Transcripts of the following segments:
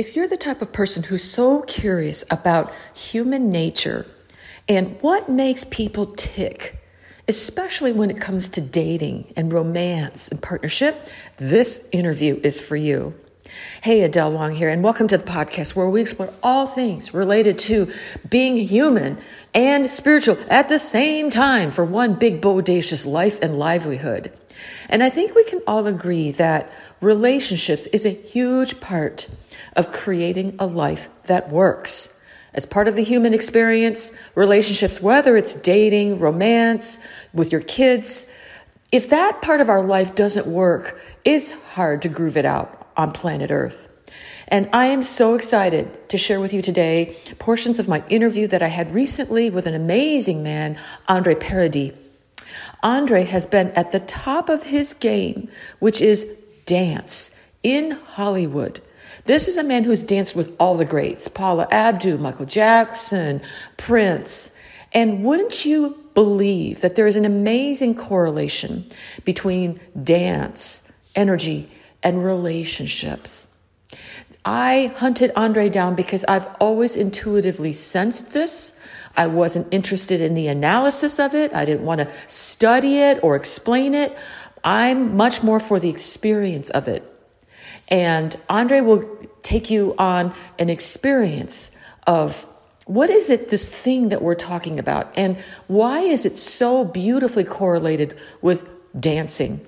If you're the type of person who's so curious about human nature and what makes people tick, especially when it comes to dating and romance and partnership, this interview is for you. Hey, Adele Wong here, and welcome to the podcast where we explore all things related to being human and spiritual at the same time for one big, bodacious life and livelihood. And I think we can all agree that relationships is a huge part of creating a life that works. As part of the human experience, relationships, whether it's dating, romance, with your kids, if that part of our life doesn't work, it's hard to groove it out on planet Earth. And I am so excited to share with you today portions of my interview that I had recently with an amazing man, Andre Paradis. Andre has been at the top of his game, which is dance in Hollywood. This is a man who's danced with all the greats Paula Abdul, Michael Jackson, Prince. And wouldn't you believe that there is an amazing correlation between dance, energy, and relationships? I hunted Andre down because I've always intuitively sensed this. I wasn't interested in the analysis of it. I didn't want to study it or explain it. I'm much more for the experience of it. And Andre will take you on an experience of what is it, this thing that we're talking about, and why is it so beautifully correlated with dancing?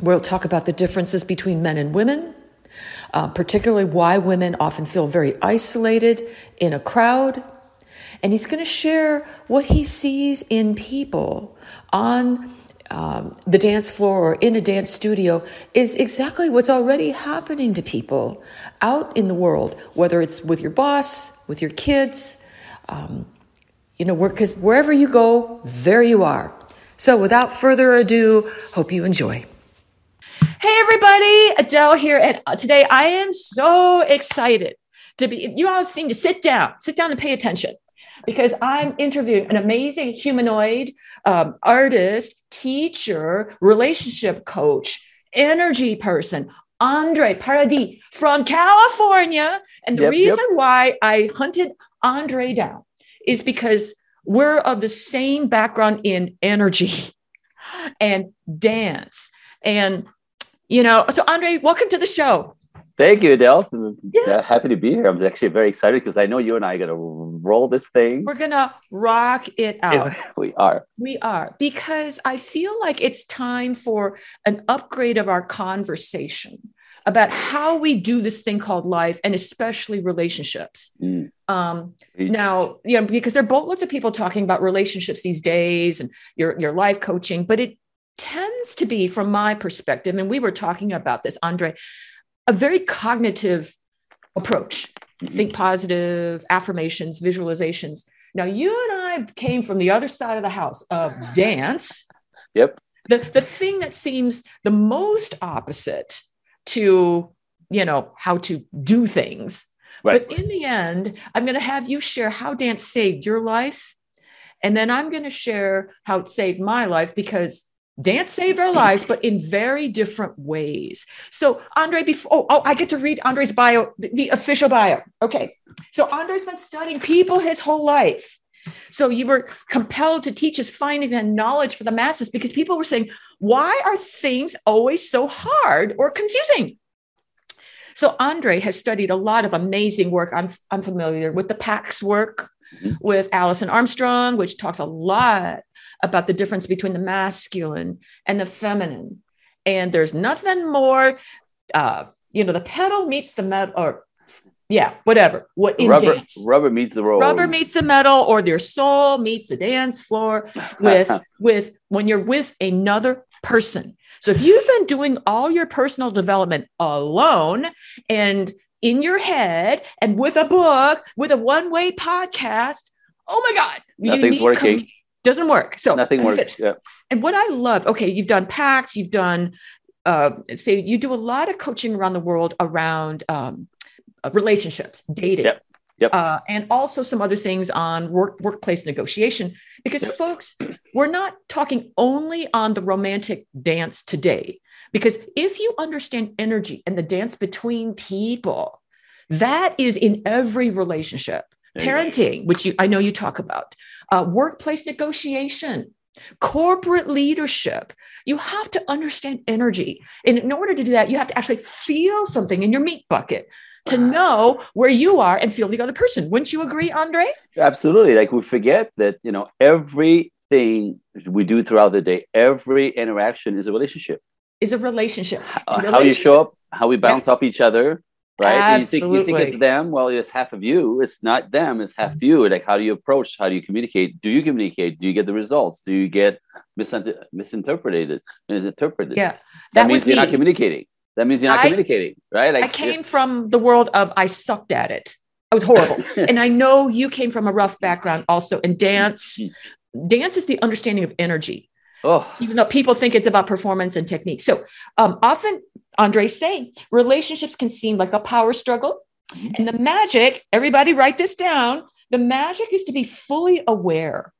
We'll talk about the differences between men and women, uh, particularly why women often feel very isolated in a crowd. And he's going to share what he sees in people on um, the dance floor or in a dance studio is exactly what's already happening to people out in the world, whether it's with your boss, with your kids, um, you know, because wherever you go, there you are. So without further ado, hope you enjoy. Hey everybody, Adele here, and uh, today I am so excited to be. You all seem to sit down, sit down and pay attention because I'm interviewing an amazing humanoid um, artist, teacher, relationship coach, energy person, Andre Paradis from California. And the yep, reason yep. why I hunted Andre down is because we're of the same background in energy and dance. And, you know, so Andre, welcome to the show. Thank you, Adele. Yeah. Happy to be here. I'm actually very excited because I know you and I are going to roll this thing. We're going to rock it out. we are. We are. Because I feel like it's time for an upgrade of our conversation about how we do this thing called life and especially relationships. Mm. Um, now, you know, because there are both lots of people talking about relationships these days and your, your life coaching, but it tends to be, from my perspective, and we were talking about this, Andre, a very cognitive approach. Mm-hmm. Think positive, affirmations, visualizations. Now, you and I came from the other side of the house of dance. Yep. The, the thing that seems the most opposite to, you know, how to do things. Right. But in the end, I'm going to have you share how dance saved your life. And then I'm going to share how it saved my life because Dance saved our lives, but in very different ways. So, Andre, before oh, oh I get to read Andre's bio, the, official bio. Okay. So, Andre's been studying people his whole life. So, you were compelled to teach us finding and knowledge for the masses because people were saying, why are things always so hard or confusing? So, Andre has studied a lot of amazing work. I'm, I'm familiar with the PAX work, mm-hmm. with Alison Armstrong, which talks a lot about the difference between the masculine and the feminine. And there's nothing more, uh, you know, the pedal meets the metal, or yeah, whatever. What rubber, dance? Rubber meets the road. Rubber meets the metal, or their soul meets the dance floor with with when you're with another person. So if you've been doing all your personal development alone and in your head and with a book, with a one-way podcast, oh my God, nothing's working. Com- doesn't work. So nothing works. Yeah. And what I love, okay, you've done PAX, you've done, uh, say, you do a lot of coaching around the world around um, uh, relationships, dating. Yep. Yep. Uh, and also some other things on work, workplace negotiation, because yep. folks, we're not talking only on the romantic dance today. Because if you understand energy and the dance between people, That is in every relationship. Parenting, which you, I know you talk about, uh, workplace negotiation, corporate leadership. You have to understand energy. And in order to do that, you have to actually feel something in your meat bucket to know where you are and feel the other person. Wouldn't you agree, Andre? Absolutely. Like we forget that, you know, everything we do throughout the day, every interaction is a relationship. Is a relationship. Uh, how you show up, how we bounce yeah. off each other, right? Absolutely. You think, you think it's them. Well, it's half of you. It's not them. It's half you. Like, how do you approach? How do you communicate? Do you communicate? Do you get the results? Do you get misinterpreted? Misinterpreted. Yeah, that, that means you're me. not communicating. That means you're not I, communicating, right? Like, I came from the world of I sucked at it. I was horrible, and I know you came from a rough background also And dance. dance is the understanding of energy. Oh. Even though people think it's about performance and technique. So um, often Andre's saying relationships can seem like a power struggle. Mm-hmm. And the magic, everybody write this down. The magic is to be fully aware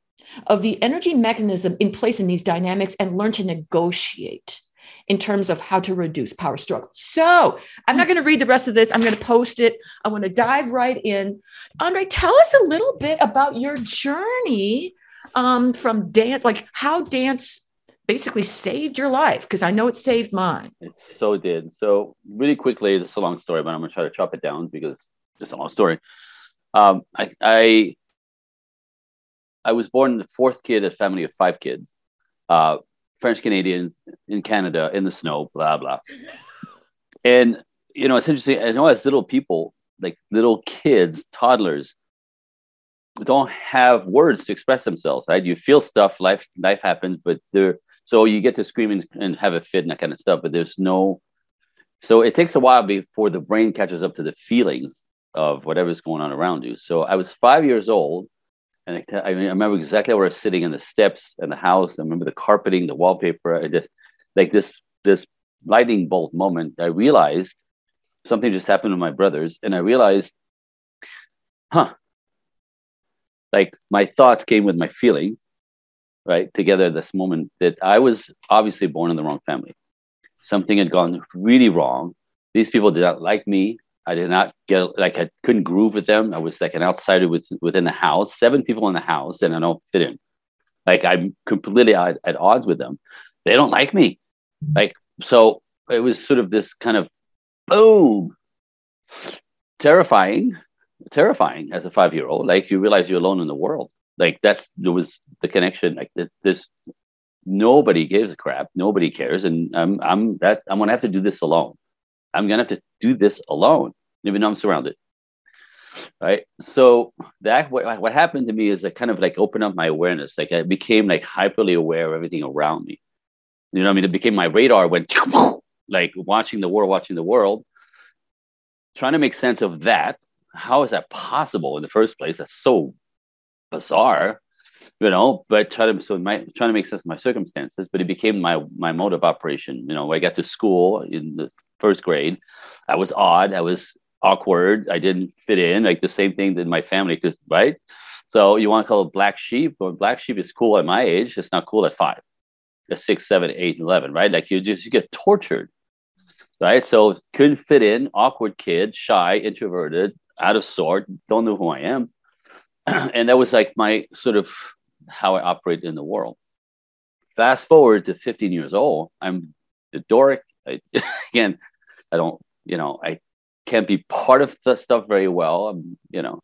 of the energy mechanism in place in these dynamics and learn to negotiate in terms of how to reduce power struggle. So I'm not going to read the rest of this. I'm going to post it. I want to dive right in. Andre, tell us a little bit about your journey um, from dance, like how dance basically saved your life because I know it saved mine. It so did. So really quickly, it's a long story, but I'm gonna try to chop it down because it's a long story. Um, I, I I was born the fourth kid of a family of five kids, uh, French Canadians in Canada in the snow, blah blah. And you know, it's interesting. I know as little people, like little kids, toddlers, don't have words to express themselves, right? You feel stuff, life life happens, but they're so you get to scream and, and have a fit and that kind of stuff, but there's no. So it takes a while before the brain catches up to the feelings of whatever's going on around you. So I was five years old, and I, I, remember exactly where I was sitting in the steps in the house. I remember the carpeting, the wallpaper. I just like this this lightning bolt moment. I realized something just happened to my brothers, and I realized, huh, like my thoughts came with my feelings right together this moment that i was obviously born in the wrong family. Something had gone really wrong. These people did not like me. I did not get like i couldn't groove with them. I was like an outsider with, within the house seven people in the house and i don't fit in. Like i'm completely at, at odds with them. They don't like me. Like so it was sort of this kind of boom terrifying terrifying as a five year old. Like you realize you're alone in the world. Like that's there was the connection. Like this, this nobody gives a crap. Nobody cares, and I'm I'm that I'm gonna have to do this alone. I'm gonna have to do this alone, even though I'm surrounded. Right. So that what, what happened to me is I kind of like opened up my awareness. Like I became like hyperly aware of everything around me. You know, what I mean, it became my radar went like watching the world, watching the world, trying to make sense of that how is that possible in the first place? That's so bizarre, you know. But try to so my trying to make sense of my circumstances. But it became my my mode of operation. You know, I got to school in the first grade. I was odd. I was awkward. I didn't fit in. Like the same thing in my family, because right. So you want to call it black sheep? But black sheep is cool at my age. It's not cool at five, at six, seven, eight, eleven. Right? Like you just you get tortured right? So couldn't fit in, awkward kid, shy, introverted, out of sort, don't know who I am. and that was like my sort of how I operate in the world. Fast forward to 15 years old, I'm the dork. I, again, I don't, you know, I can't be part of the stuff very well. I'm, you know,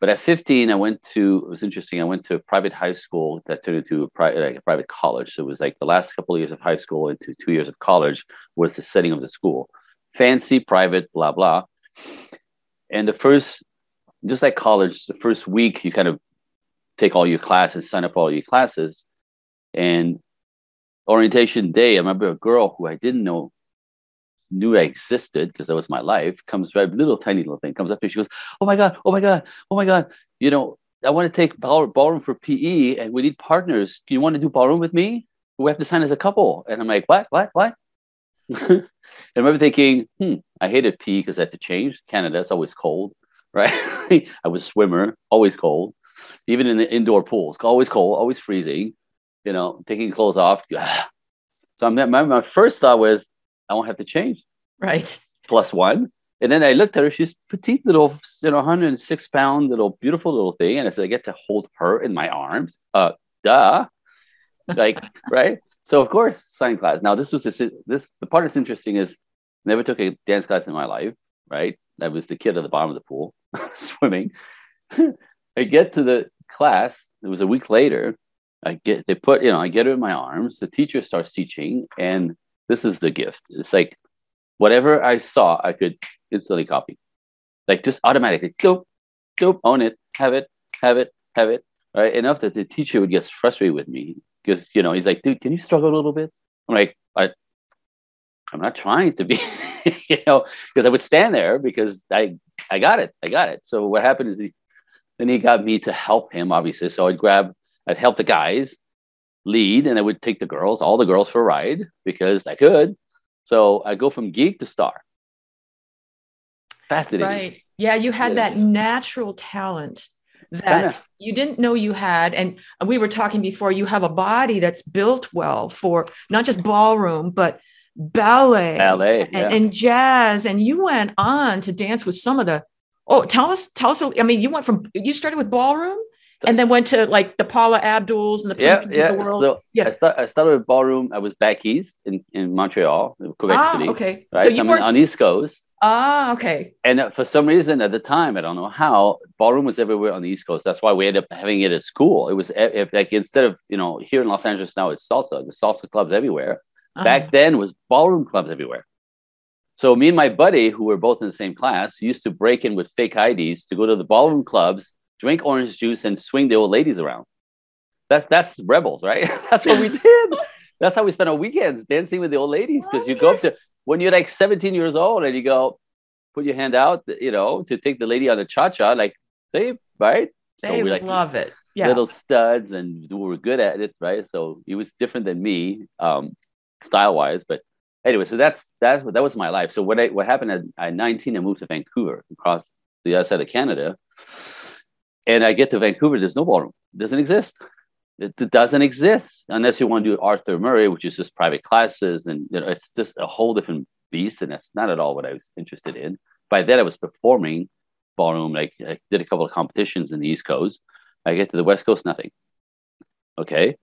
but at 15, I went to, it was interesting. I went to a private high school that turned into a, pri- like a private college. So it was like the last couple of years of high school into two years of college was the setting of the school. Fancy, private, blah, blah. And the first, just like college, the first week you kind of take all your classes, sign up all your classes. And orientation day, I remember a girl who I didn't know knew I existed because that was my life, comes right, little tiny little thing, comes up and she goes, Oh my God, oh my God, oh my God, you know, I want to take ball, ballroom for PE and we need partners. Do you want to do ballroom with me? We have to sign as a couple. And I'm like, What, what, what? and I remember thinking, hmm, I hated PE because I had to change. Canada, it's always cold, right? I was swimmer, always cold. Even in the indoor pools, always cold, always freezing. You know, taking clothes off. So I'm, my, my first thought was, I won't have to change. Right. Plus one. And then I looked at her. She's petite little, you know, 106 pound little beautiful little thing. And I said, I get to hold her in my arms. Uh, duh. Like, right? So of course, sign class. Now this was this, this the part that's interesting is never took a dance class in my life, right? I was the kid at the bottom of the pool swimming. I get to the class. It was a week later. I get they put you know I get her in my arms. The teacher starts teaching, and this is the gift. It's like whatever I saw, I could instantly copy, like just automatically. Dope, dope, own it, have it, have it, have it. Right enough that the teacher would get frustrated with me because you know he's like, dude, can you struggle a little bit? I'm like, I, I'm not trying to be, you know, because I would stand there because I, I got it, I got it. So what happened is he, then he got me to help him, obviously. So I'd grab, I'd help the guys lead, and I would take the girls, all the girls for a ride because I could. So I go from geek to star. Fascinating. Right. Yeah, you had yeah. that natural talent that Kinda. you didn't know you had. And we were talking before, you have a body that's built well for not just ballroom, but ballet, ballet and, yeah. and jazz. And you went on to dance with some of the, oh, tell us, tell us, I mean, you went from, you started with ballroom and then went to like the Paula Abduls and the Princes yeah, yeah. of the World. So yeah, I, start, I started with ballroom. I was back east in, in Montreal, Quebec ah, City. Okay, right? So, so I'm on East Coast. Ah, okay. And uh, for some reason at the time, I don't know how, ballroom was everywhere on the East Coast. That's why we ended up having it at school. It was if, like instead of you know here in Los Angeles now it's salsa. The salsa clubs everywhere. Uh-huh. Back then was ballroom clubs everywhere. So me and my buddy, who were both in the same class, used to break in with fake IDs to go to the ballroom clubs drink orange juice and swing the old ladies around. That's that's rebels, right? that's what we did. that's how we spent our weekends dancing with the old ladies because you go up to when you're like 17 years old and you go put your hand out, you know, to take the lady on the cha cha, like they right. They so we like love it. Yeah. Little studs and we were good at it, right? So he was different than me, um, style wise. But anyway, so that's that's that was my life. So what I, what happened at, at 19, I moved to Vancouver across the other side of Canada and I get to Vancouver, there's no ballroom. It doesn't exist. It, it, doesn't exist unless you want to do Arthur Murray, which is just private classes, and you know it's just a whole different beast, and that's not at all what I was interested in. By then, I was performing ballroom. Like I did a couple of competitions in the East Coast. I get to the West Coast, nothing. Okay,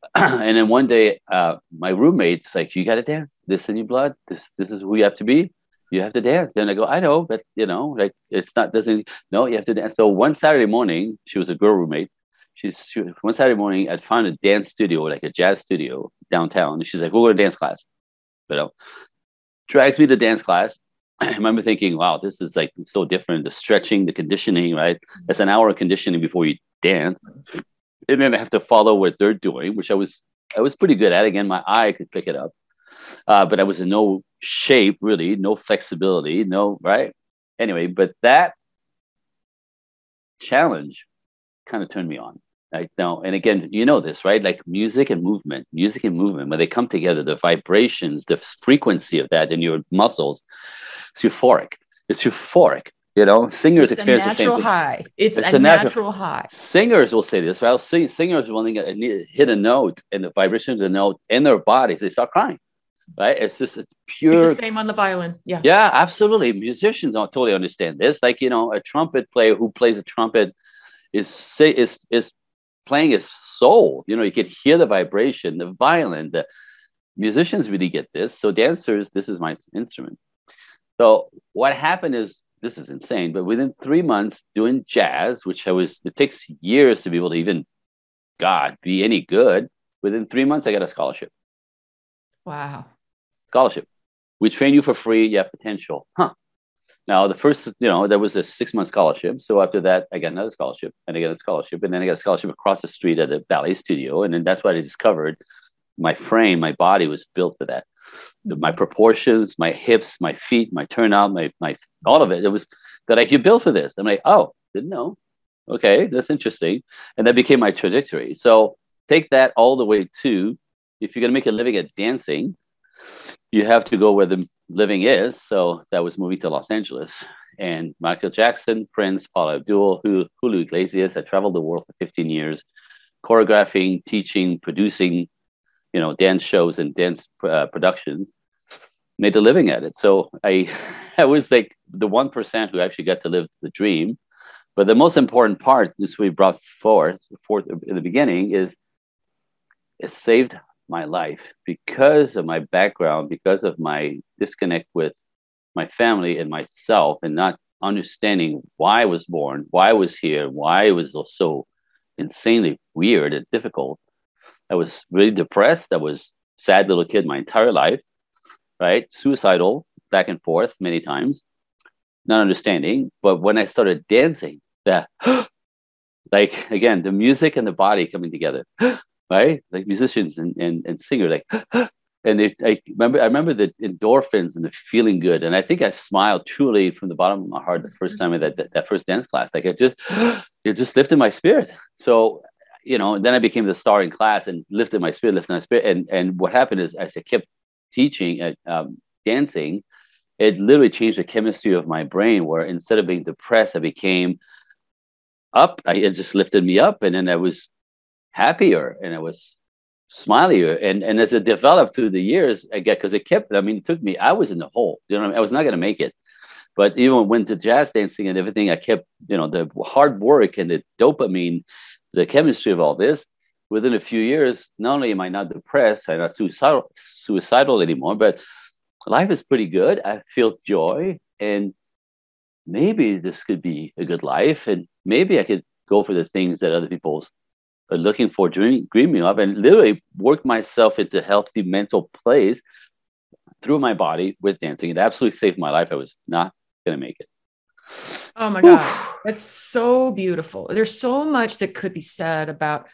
and then one day, uh, my roommate's like, "You got to dance. This in your blood. This this is who you have to be." you have to dance. And I go, I know, but you know, like it's not doesn't no, you have to dance. So one Saturday morning, she was a girl roommate. She's she, one Saturday morning, I found a dance studio, like a jazz studio downtown. And she's like, we'll go to dance class. You know, drags me to dance class. I remember thinking, wow, this is like so different. The stretching, the conditioning, right? That's an hour of conditioning before you dance. And then I have to follow what they're doing, which I was I was pretty good at. Again, my eye could pick it up. Uh, but I was in no shape really, no flexibility, no right. Anyway, but that challenge kind of turned me on. Like now, and again, you know this, right? Like music and movement, music and movement, when they come together, the vibrations, the frequency of that in your muscles, it's euphoric. It's euphoric. You know, singers it's experience a natural the same high. It's, it's a, a natural, natural, high. Singers will say this, right? Singers will hit a note and the vibration of the note in their bodies, they start crying right? It's just it's pure. It's the same on the violin. Yeah. Yeah, absolutely. Musicians don't totally understand this. Like you know, a trumpet player who plays a trumpet is is is playing his soul. You know, you can hear the vibration, the violin. The musicians really get this. So dancers, this is my instrument. So what happened is this is insane. But within three months doing jazz, which I was, it takes years to be able to even, God, be any good. Within three months, I got a scholarship. Wow scholarship. We train you for free. You have potential. Huh. Now, the first, you know, there was a six month scholarship. So after that, I got another scholarship and I got a scholarship. And then I got a scholarship across the street at a ballet studio. And then that's what I discovered my frame, my body was built for that. My proportions, my hips, my feet, my turnout, my, my, all of it. It was that I you built for this. I'm like, oh, didn't know. Okay, that's interesting. And that became my trajectory. So take that all the way to if you're going to make a living at dancing, you have to go where the living is. So that was moving to Los Angeles. And Michael Jackson, Prince, Paula Abdul, Julio Iglesias. I traveled the world for 15 years, choreographing, teaching, producing, you know, dance shows and dance uh, productions. made a living at it. So I, I was like the one percent who actually got to live the dream. But the most important part, this we brought forth, forth in the beginning, is it saved my life because of my background, because of my disconnect with my family and myself, and not understanding why I was born, why I was here, why it was so insanely weird and difficult. I was really depressed. I was sad little kid my entire life, right? Suicidal back and forth many times, not understanding. But when I started dancing, that like again, the music and the body coming together, right? Like musicians and and, and singers, like and it, I remember I remember the endorphins and the feeling good, and I think I smiled truly from the bottom of my heart the first time I that, that, that first dance class. Like it just it just lifted my spirit. So you know, then I became the star in class and lifted my spirit, lifted my spirit. And and what happened is as I kept teaching at um, dancing, it literally changed the chemistry of my brain. Where instead of being depressed, I became up. I, it just lifted me up, and then I was happier, and I was smilier. And and as it developed through the years, I get because it kept. I mean, it took me. I was in the hole. You know, I, mean? I was not going to make it. But even when to jazz dancing and everything, I kept, you know, the hard work and the dopamine, the chemistry of all this. Within a few years, not only am I not depressed, I'm not suicidal, suicidal anymore, but life is pretty good. I feel joy, and maybe this could be a good life, and maybe I could go for the things that other people are looking for, dreaming, dreaming of, and literally work myself into healthy mental place through my body with dancing. It absolutely saved my life. I was not going to make it. Oh my God. That's so beautiful. There's so much that could be said about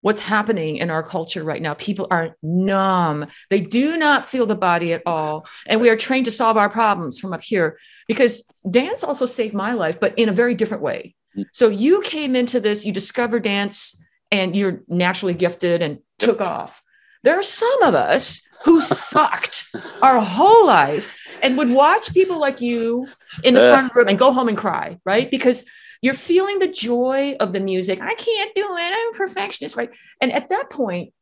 what's happening in our culture right now. People are numb. They do not feel the body at all. And we are trained to solve our problems from up here because dance also saved my life, but in a very different way. Mm. So you came into this, you discovered dance, and you're naturally gifted and took off. There are some of us who sucked our whole life and would watch people like you in the uh, front room and go home and cry, right? Because you're feeling the joy of the music. I can't do it. I'm a perfectionist, right? And at that point,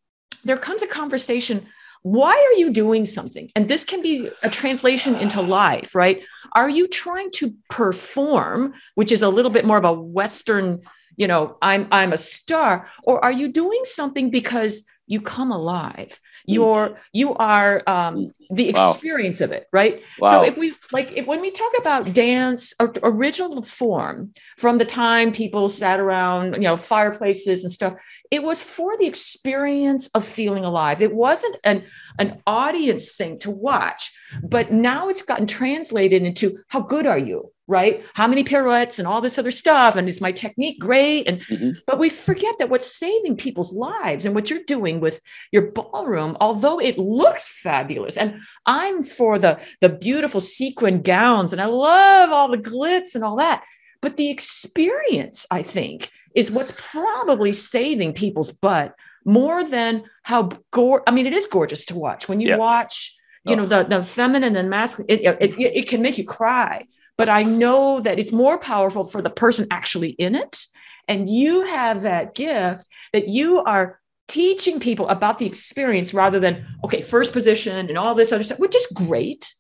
there comes a conversation. Why are you doing something? And this can be a translation into life, right? Are you trying to perform, which is a little bit more of a Western, you know, I'm I'm a star, or are you doing something because you come alive? You're you are um, the experience wow. of it right wow. so if we like if when we talk about dance or original form from the time people sat around you know fireplaces and stuff it was for the experience of feeling alive it wasn't an an audience thing to watch but now it's gotten translated into how good are you right? How many pirouettes and all this other stuff. And is my technique great? And mm-hmm. but we forget that what's saving people's lives and what you're doing with your ballroom, although it looks fabulous. And I'm for the the beautiful sequin gowns and I love all the glitz and all that. But the experience, I think, is what's probably saving people's butt more than how gore. I mean, it is gorgeous to watch when you yeah. watch you know the, the feminine and masculine it, it, it, can make you cry but I know that it's more powerful for the person actually in it. And you have that gift that you are teaching people about the experience rather than, okay, first position and all this other stuff, which is great.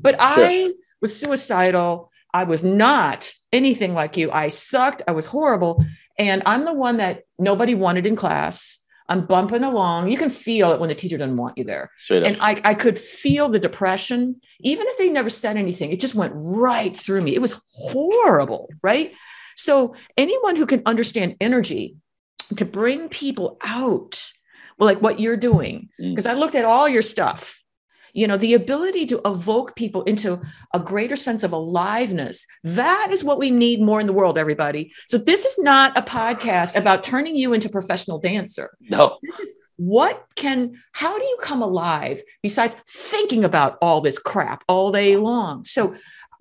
But. I was suicidal. I was not anything like you. I sucked. I was horrible. And I'm the one that nobody wanted in class. I'm bumping along. You can feel it when the teacher doesn't want you there. Straight and I, I could feel the depression, even if they never said anything. It just went right through me. It was horrible, right? So anyone who can understand energy to bring people out, well, like what you're doing, because mm. I looked at all your stuff you know the ability to evoke people into a greater sense of aliveness that is what we need more in the world everybody. So this is not a podcast about turning you into a professional dancer. No. What can how do you come alive besides thinking about all this crap all day long? So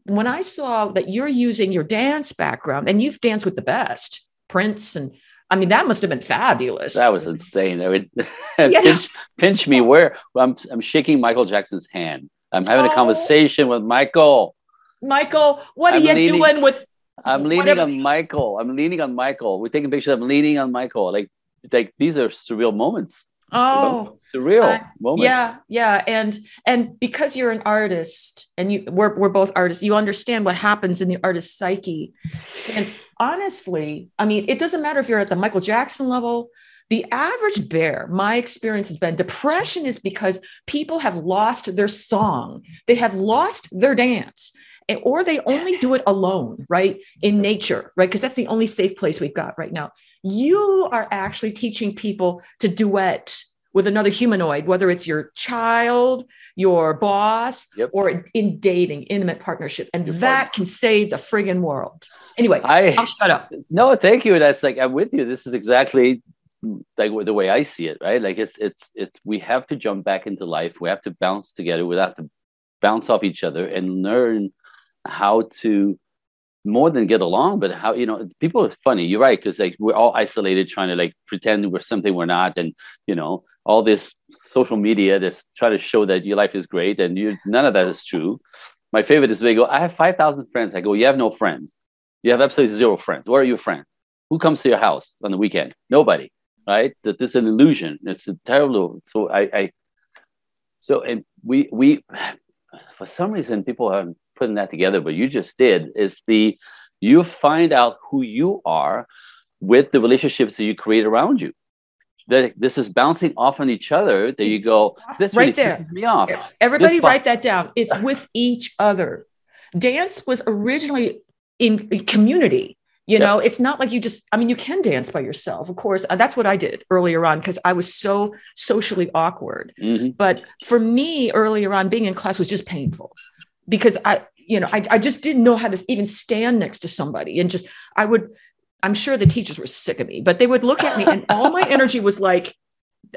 when i saw that you're using your dance background and you've danced with the best prince and I mean, that must have been fabulous. That was insane. I would yeah. pinch, pinch me where I'm, I'm shaking Michael Jackson's hand. I'm having oh. a conversation with Michael. Michael, what I'm are you leaning, doing with? I'm leaning whatever. on Michael. I'm leaning on Michael. We're taking pictures. I'm leaning on Michael. Like, like these are surreal moments. Oh, surreal uh, moment. Yeah, yeah, and and because you're an artist, and you we're we're both artists, you understand what happens in the artist's psyche. And honestly, I mean, it doesn't matter if you're at the Michael Jackson level. The average bear, my experience has been depression is because people have lost their song, they have lost their dance, or they only do it alone, right? In nature, right? Because that's the only safe place we've got right now you are actually teaching people to duet with another humanoid, whether it's your child, your boss, yep. or in dating, intimate partnership. And your that partner. can save the friggin' world. Anyway, I, will shut up. No, thank you. That's like, I'm with you. This is exactly like the way I see it, right? Like it's, it's, it's, we have to jump back into life. We have to bounce together. We have to bounce off each other and learn how to more than get along, but how you know people are funny. You're right because like we're all isolated, trying to like pretend we're something we're not, and you know all this social media that's trying to show that your life is great, and you none of that is true. My favorite is they go, I have five thousand friends. I go, you have no friends. You have absolutely zero friends. Where are your friends? Who comes to your house on the weekend? Nobody, right? That this is an illusion. It's a terrible. So I, I so and we we for some reason people are putting that together, but you just did, is the you find out who you are with the relationships that you create around you. That this is bouncing off on each other. That you go, this right really there. pisses me off. Everybody write that down. It's with each other. Dance was originally in community. You yep. know, it's not like you just, I mean, you can dance by yourself, of course. Uh, that's what I did earlier on because I was so socially awkward. Mm-hmm. But for me, earlier on, being in class was just painful because I, you know, I, I just didn't know how to even stand next to somebody. And just, I would, I'm sure the teachers were sick of me, but they would look at me and all my energy was like,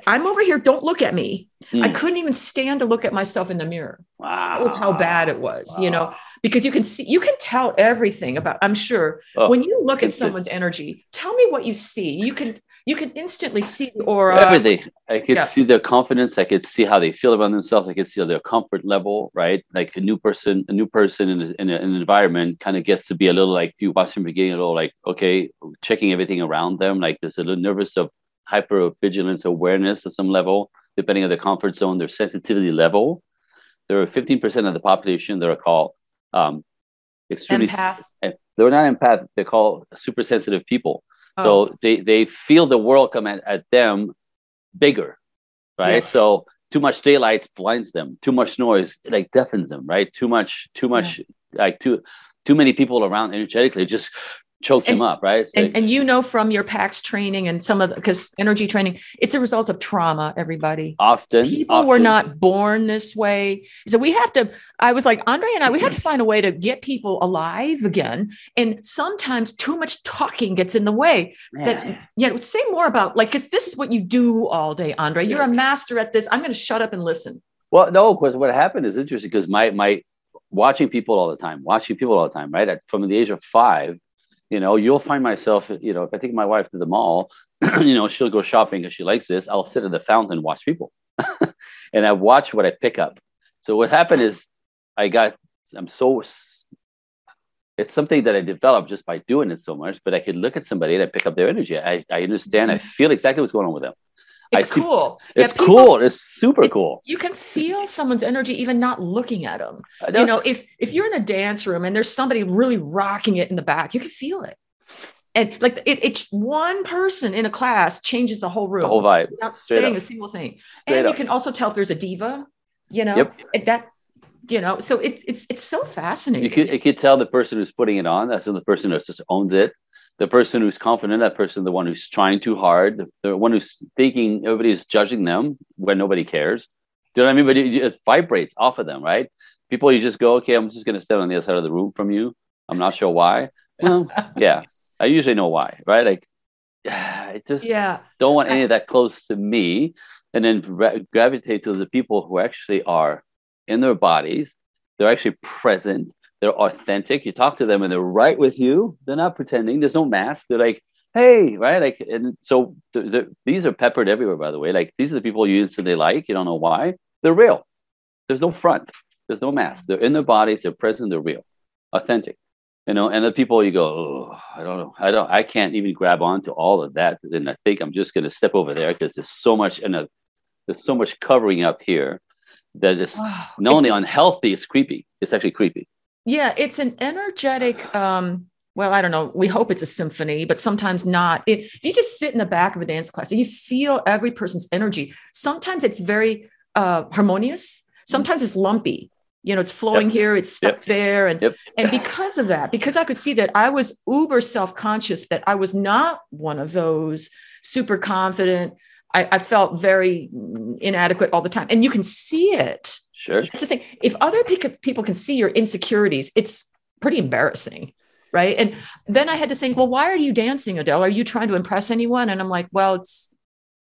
I'm over here. Don't look at me. Mm. I hmm. couldn't even stand to look at myself in the mirror. Wow. That was how bad it was, wow. you know, because you can see, you can tell everything about, I'm sure oh, when you look at someone's energy, tell me what you see. You can, you can instantly see or everything. I could yeah. see their confidence. I could see how they feel about themselves. I could see their comfort level, right? Like a new person, a new person in, a, in, a, in an environment kind of gets to be a little like you watch them beginning, a little like okay, checking everything around them. Like there's a little nervous of hyper vigilance awareness at some level, depending on their comfort zone, their sensitivity level. There are 15% of the population that are called um, extremely. Empath. They're not empath. They're called super sensitive people Oh. So they, they feel the world come at, at them bigger, right? Yes. So too much daylight blinds them. Too much noise like deafens them, right? Too much, too much, yeah. like too too many people around energetically just chokes and, him up, right? So and, and you know from your PAX training and some of the because energy training, it's a result of trauma, everybody. Often people often. were not born this way. So we have to, I was like, Andre and I, we had to mm-hmm. find a way to get people alive again. And sometimes too much talking gets in the way. Man. That yeah, say more about like because this is what you do all day, Andre. You're a master at this. I'm going to shut up and listen. Well, no, because what happened is interesting because my my watching people all the time, watching people all the time, right? At, from the age of five, you know, you'll find myself, you know, if I take my wife to the mall, you know, she'll go shopping because she likes this. I'll sit at the fountain and watch people. and I watch what I pick up. So what happened is I got, I'm so, it's something that I developed just by doing it so much, but I could look at somebody and I pick up their energy. I, I understand, I mm-hmm. feel exactly what's going on with them. It's cool. It's yeah, people, cool. It's super it's, cool. You can feel someone's energy even not looking at them. You know, if if you're in a dance room and there's somebody really rocking it in the back, you can feel it. And like it, it's one person in a class changes the whole room. The whole vibe. Without saying up. a single thing. Straight and up. you can also tell if there's a diva, you know, yep. that you know, so it's it's it's so fascinating. You could you could tell the person who's putting it on, that's the person who just owns it the person who's confident, that person, the one who's trying too hard, the, the one who's thinking everybody's judging them when nobody cares. Do you know what I mean? But it, it vibrates off of them, right? People, you just go, okay, I'm just going to stand on the other side of the room from you. I'm not sure why. Well, yeah, I usually know why, right? Like, I just yeah. don't want any of that close to me. And then gravitate to the people who actually are in their bodies. They're actually present they're authentic. You talk to them and they're right with you. They're not pretending. There's no mask. They're like, hey, right? Like, and so the, the, these are peppered everywhere, by the way. Like, these are the people you instantly like. You don't know why. They're real. There's no front. There's no mask. They're in their bodies. They're present. They're real, authentic. You know, and the people you go, oh, I don't know, I don't, I can't even grab onto all of that. And I think I'm just going to step over there because there's so much and there's so much covering up here that is not only unhealthy, it's creepy. It's actually creepy. Yeah, it's an energetic. Um, well, I don't know. We hope it's a symphony, but sometimes not. It, if you just sit in the back of a dance class and you feel every person's energy, sometimes it's very uh, harmonious. Sometimes it's lumpy. You know, it's flowing yep. here, it's stuck yep. there, and yep. and because of that, because I could see that I was uber self conscious, that I was not one of those super confident. I, I felt very inadequate all the time, and you can see it. Sure, that's the thing. If other people can see your insecurities, it's pretty embarrassing right? And then i had to think well why are you dancing adele? Are you trying to impress anyone? And i'm like well it's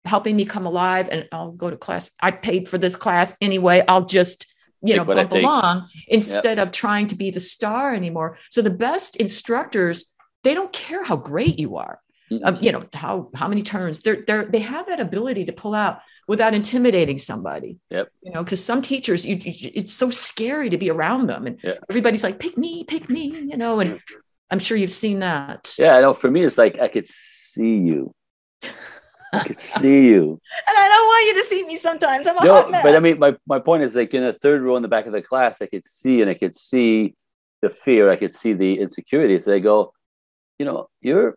helping me come alive and i'll go to class. I paid for this class anyway. I'll just you know bump along instead yep. of trying to be the star anymore. So the best instructors they don't care how great you are um, you know how how many turns they're they're they have that ability to pull out without intimidating somebody yep you know because some teachers you, you, it's so scary to be around them and yep. everybody's like pick me pick me you know and i'm sure you've seen that yeah i know for me it's like i could see you I could see you. and I don't want you to see me sometimes. I'm a no, hot mess. But I mean, my, my point is like in the third row in the back of the class, I could see and I could see the fear. I could see the insecurities. They go, you know, you're,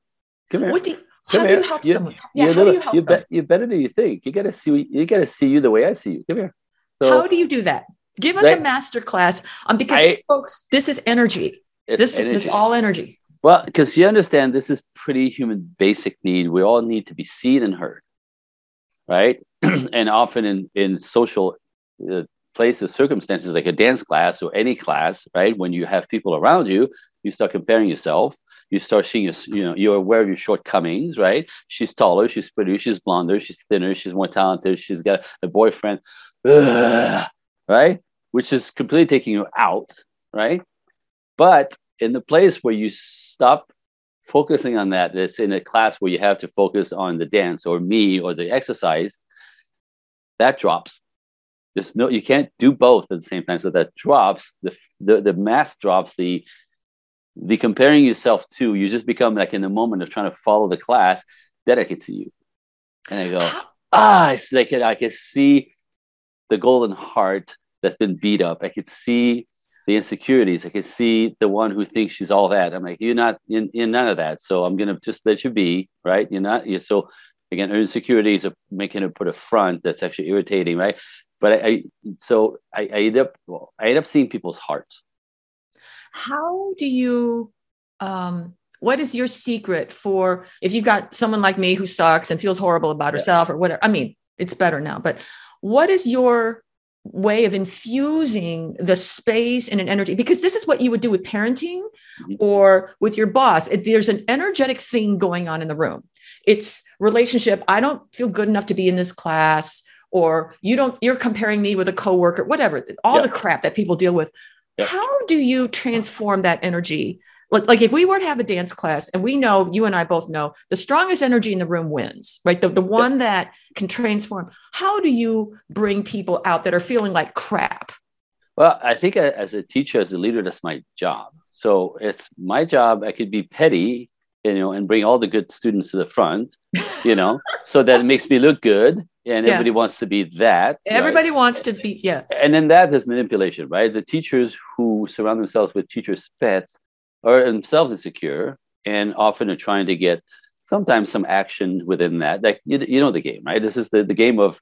come here. What do you, how do you help you, someone? Yeah, how do you help you them? Be, you're better than you think. You got to see, you got to see you the way I see you. Come here. So, how do you do that? Give us right? a master class um, because I, folks, this is energy. This energy. is all energy. Well, because you understand this is pretty human basic need. We all need to be seen and heard, right? and often in in social uh, places, circumstances like a dance class or any class, right? When you have people around you, you start comparing yourself. You start seeing, your, you know, you're aware of your shortcomings, right? She's taller, she's prettier, she's blonder, she's thinner, she's more talented, she's got a boyfriend, Ugh, right? Which is completely taking you out, right? But in the place where you stop focusing on that, it's in a class where you have to focus on the dance or me or the exercise, that drops. There's no, you can't do both at the same time. So that drops, the, the, the mass drops, the, the comparing yourself to, you just become like in the moment of trying to follow the class, can see you. And I go, ah, it's like I can see the golden heart that's been beat up. I could see the insecurities. I can see the one who thinks she's all that. I'm like, you're not in, in none of that. So I'm gonna just let you be, right? You're not. You're so again, her insecurities are making her put a front that's actually irritating, right? But I, I so I, I end up well, I end up seeing people's hearts. How do you? um what is your secret for if you've got someone like me who sucks and feels horrible about herself or whatever? I mean, it's better now, but what is your way of infusing the space and an energy because this is what you would do with parenting mm-hmm. or with your boss it, there's an energetic thing going on in the room it's relationship i don't feel good enough to be in this class or you don't you're comparing me with a coworker whatever all yep. the crap that people deal with yep. how do you transform that energy like, like if we were to have a dance class and we know you and I both know the strongest energy in the room wins, right? The, the one yep. that can transform. How do you bring people out that are feeling like crap? Well, I think as a teacher, as a leader, that's my job. So it's my job. I could be petty, you know, and bring all the good students to the front, you know, so that it makes me look good. And yeah. everybody wants to be that. Everybody right? wants to be, yeah. And then that is manipulation, right? The teachers who surround themselves with teachers' pets are themselves insecure and often are trying to get sometimes some action within that. Like you, you know the game, right? This is the, the game of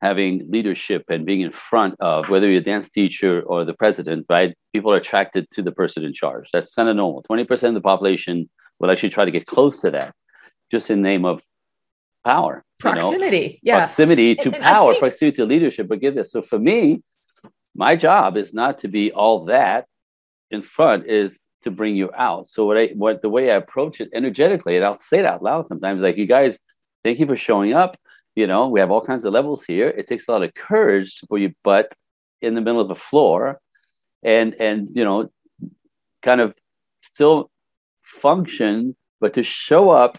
having leadership and being in front of whether you're a dance teacher or the president, right? People are attracted to the person in charge. That's kind of normal. 20% of the population will actually try to get close to that just in name of power. Proximity. You know? Yeah. Proximity to and, and power, think- proximity to leadership. But get this. So for me, my job is not to be all that in front is to bring you out. So what I what the way I approach it energetically, and I'll say it out loud sometimes, like you guys, thank you for showing up. You know, we have all kinds of levels here. It takes a lot of courage to put your butt in the middle of the floor and and you know, kind of still function, but to show up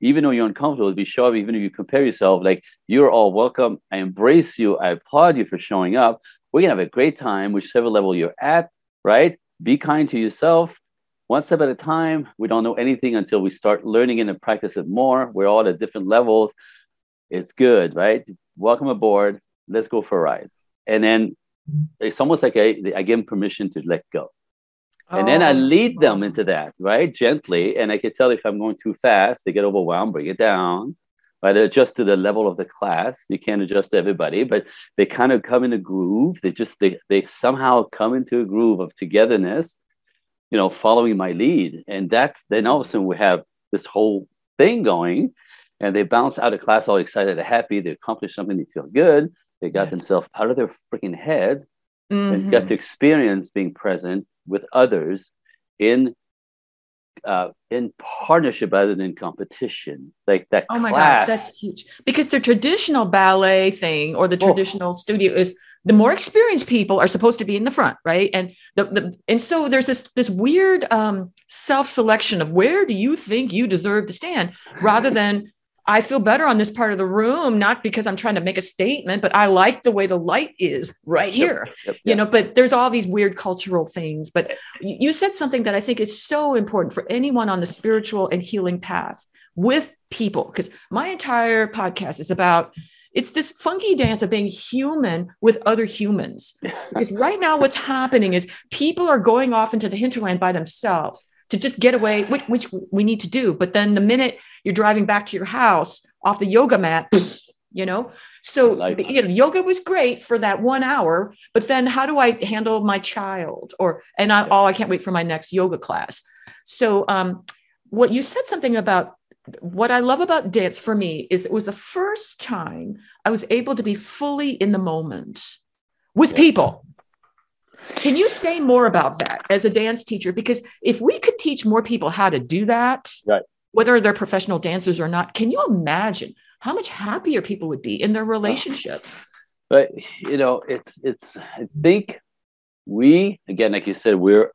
even though you're uncomfortable, to be up, even if you compare yourself, like you're all welcome. I embrace you. I applaud you for showing up. We're gonna have a great time, whichever level you're at, right? be kind to yourself one step at a time. We don't know anything until we start learning and practice it more. We're all at different levels. It's good, right? welcome aboard. Let's go for a ride. And then it's almost like I, I give them permission to let go. And then I oh, lead them into that, right? Gently. And I can tell if I'm going too fast, they get overwhelmed, bring it down, right? Adjust to the level of the class. You can't adjust everybody, but they kind of come in a groove. They just, they, they somehow come into a groove of togetherness, you know, following my lead. And that's, then all of a sudden we have this whole thing going and they bounce out of class all excited and happy. They accomplished something, they feel good. They got yes. themselves out of their freaking heads mm-hmm. and got to experience being present with others in uh, in partnership rather than competition. Like that. Oh my class. god, that's huge. Because the traditional ballet thing or the traditional oh. studio is the more experienced people are supposed to be in the front, right? And the, the and so there's this this weird um, self selection of where do you think you deserve to stand, rather than I feel better on this part of the room, not because I'm trying to make a statement, but I like the way the light is right here. Yep, yep, you know, but there's all these weird cultural things. But you said something that I think is so important for anyone on the spiritual and healing path with people, because my entire podcast is about it's this funky dance of being human with other humans. because right now, what's happening is people are going off into the hinterland by themselves to just get away, which, which we need to do. But then the minute you're driving back to your house off the yoga mat, you know, so like you know, yoga was great for that one hour. But then how do I handle my child? Or and I, oh, I can't wait for my next yoga class. So um, what you said something about what I love about dance for me is it was the first time I was able to be fully in the moment with people. Can you say more about that as a dance teacher? Because if we could teach more people how to do that, right. whether they're professional dancers or not, can you imagine how much happier people would be in their relationships? But you know, it's it's I think we again, like you said, we're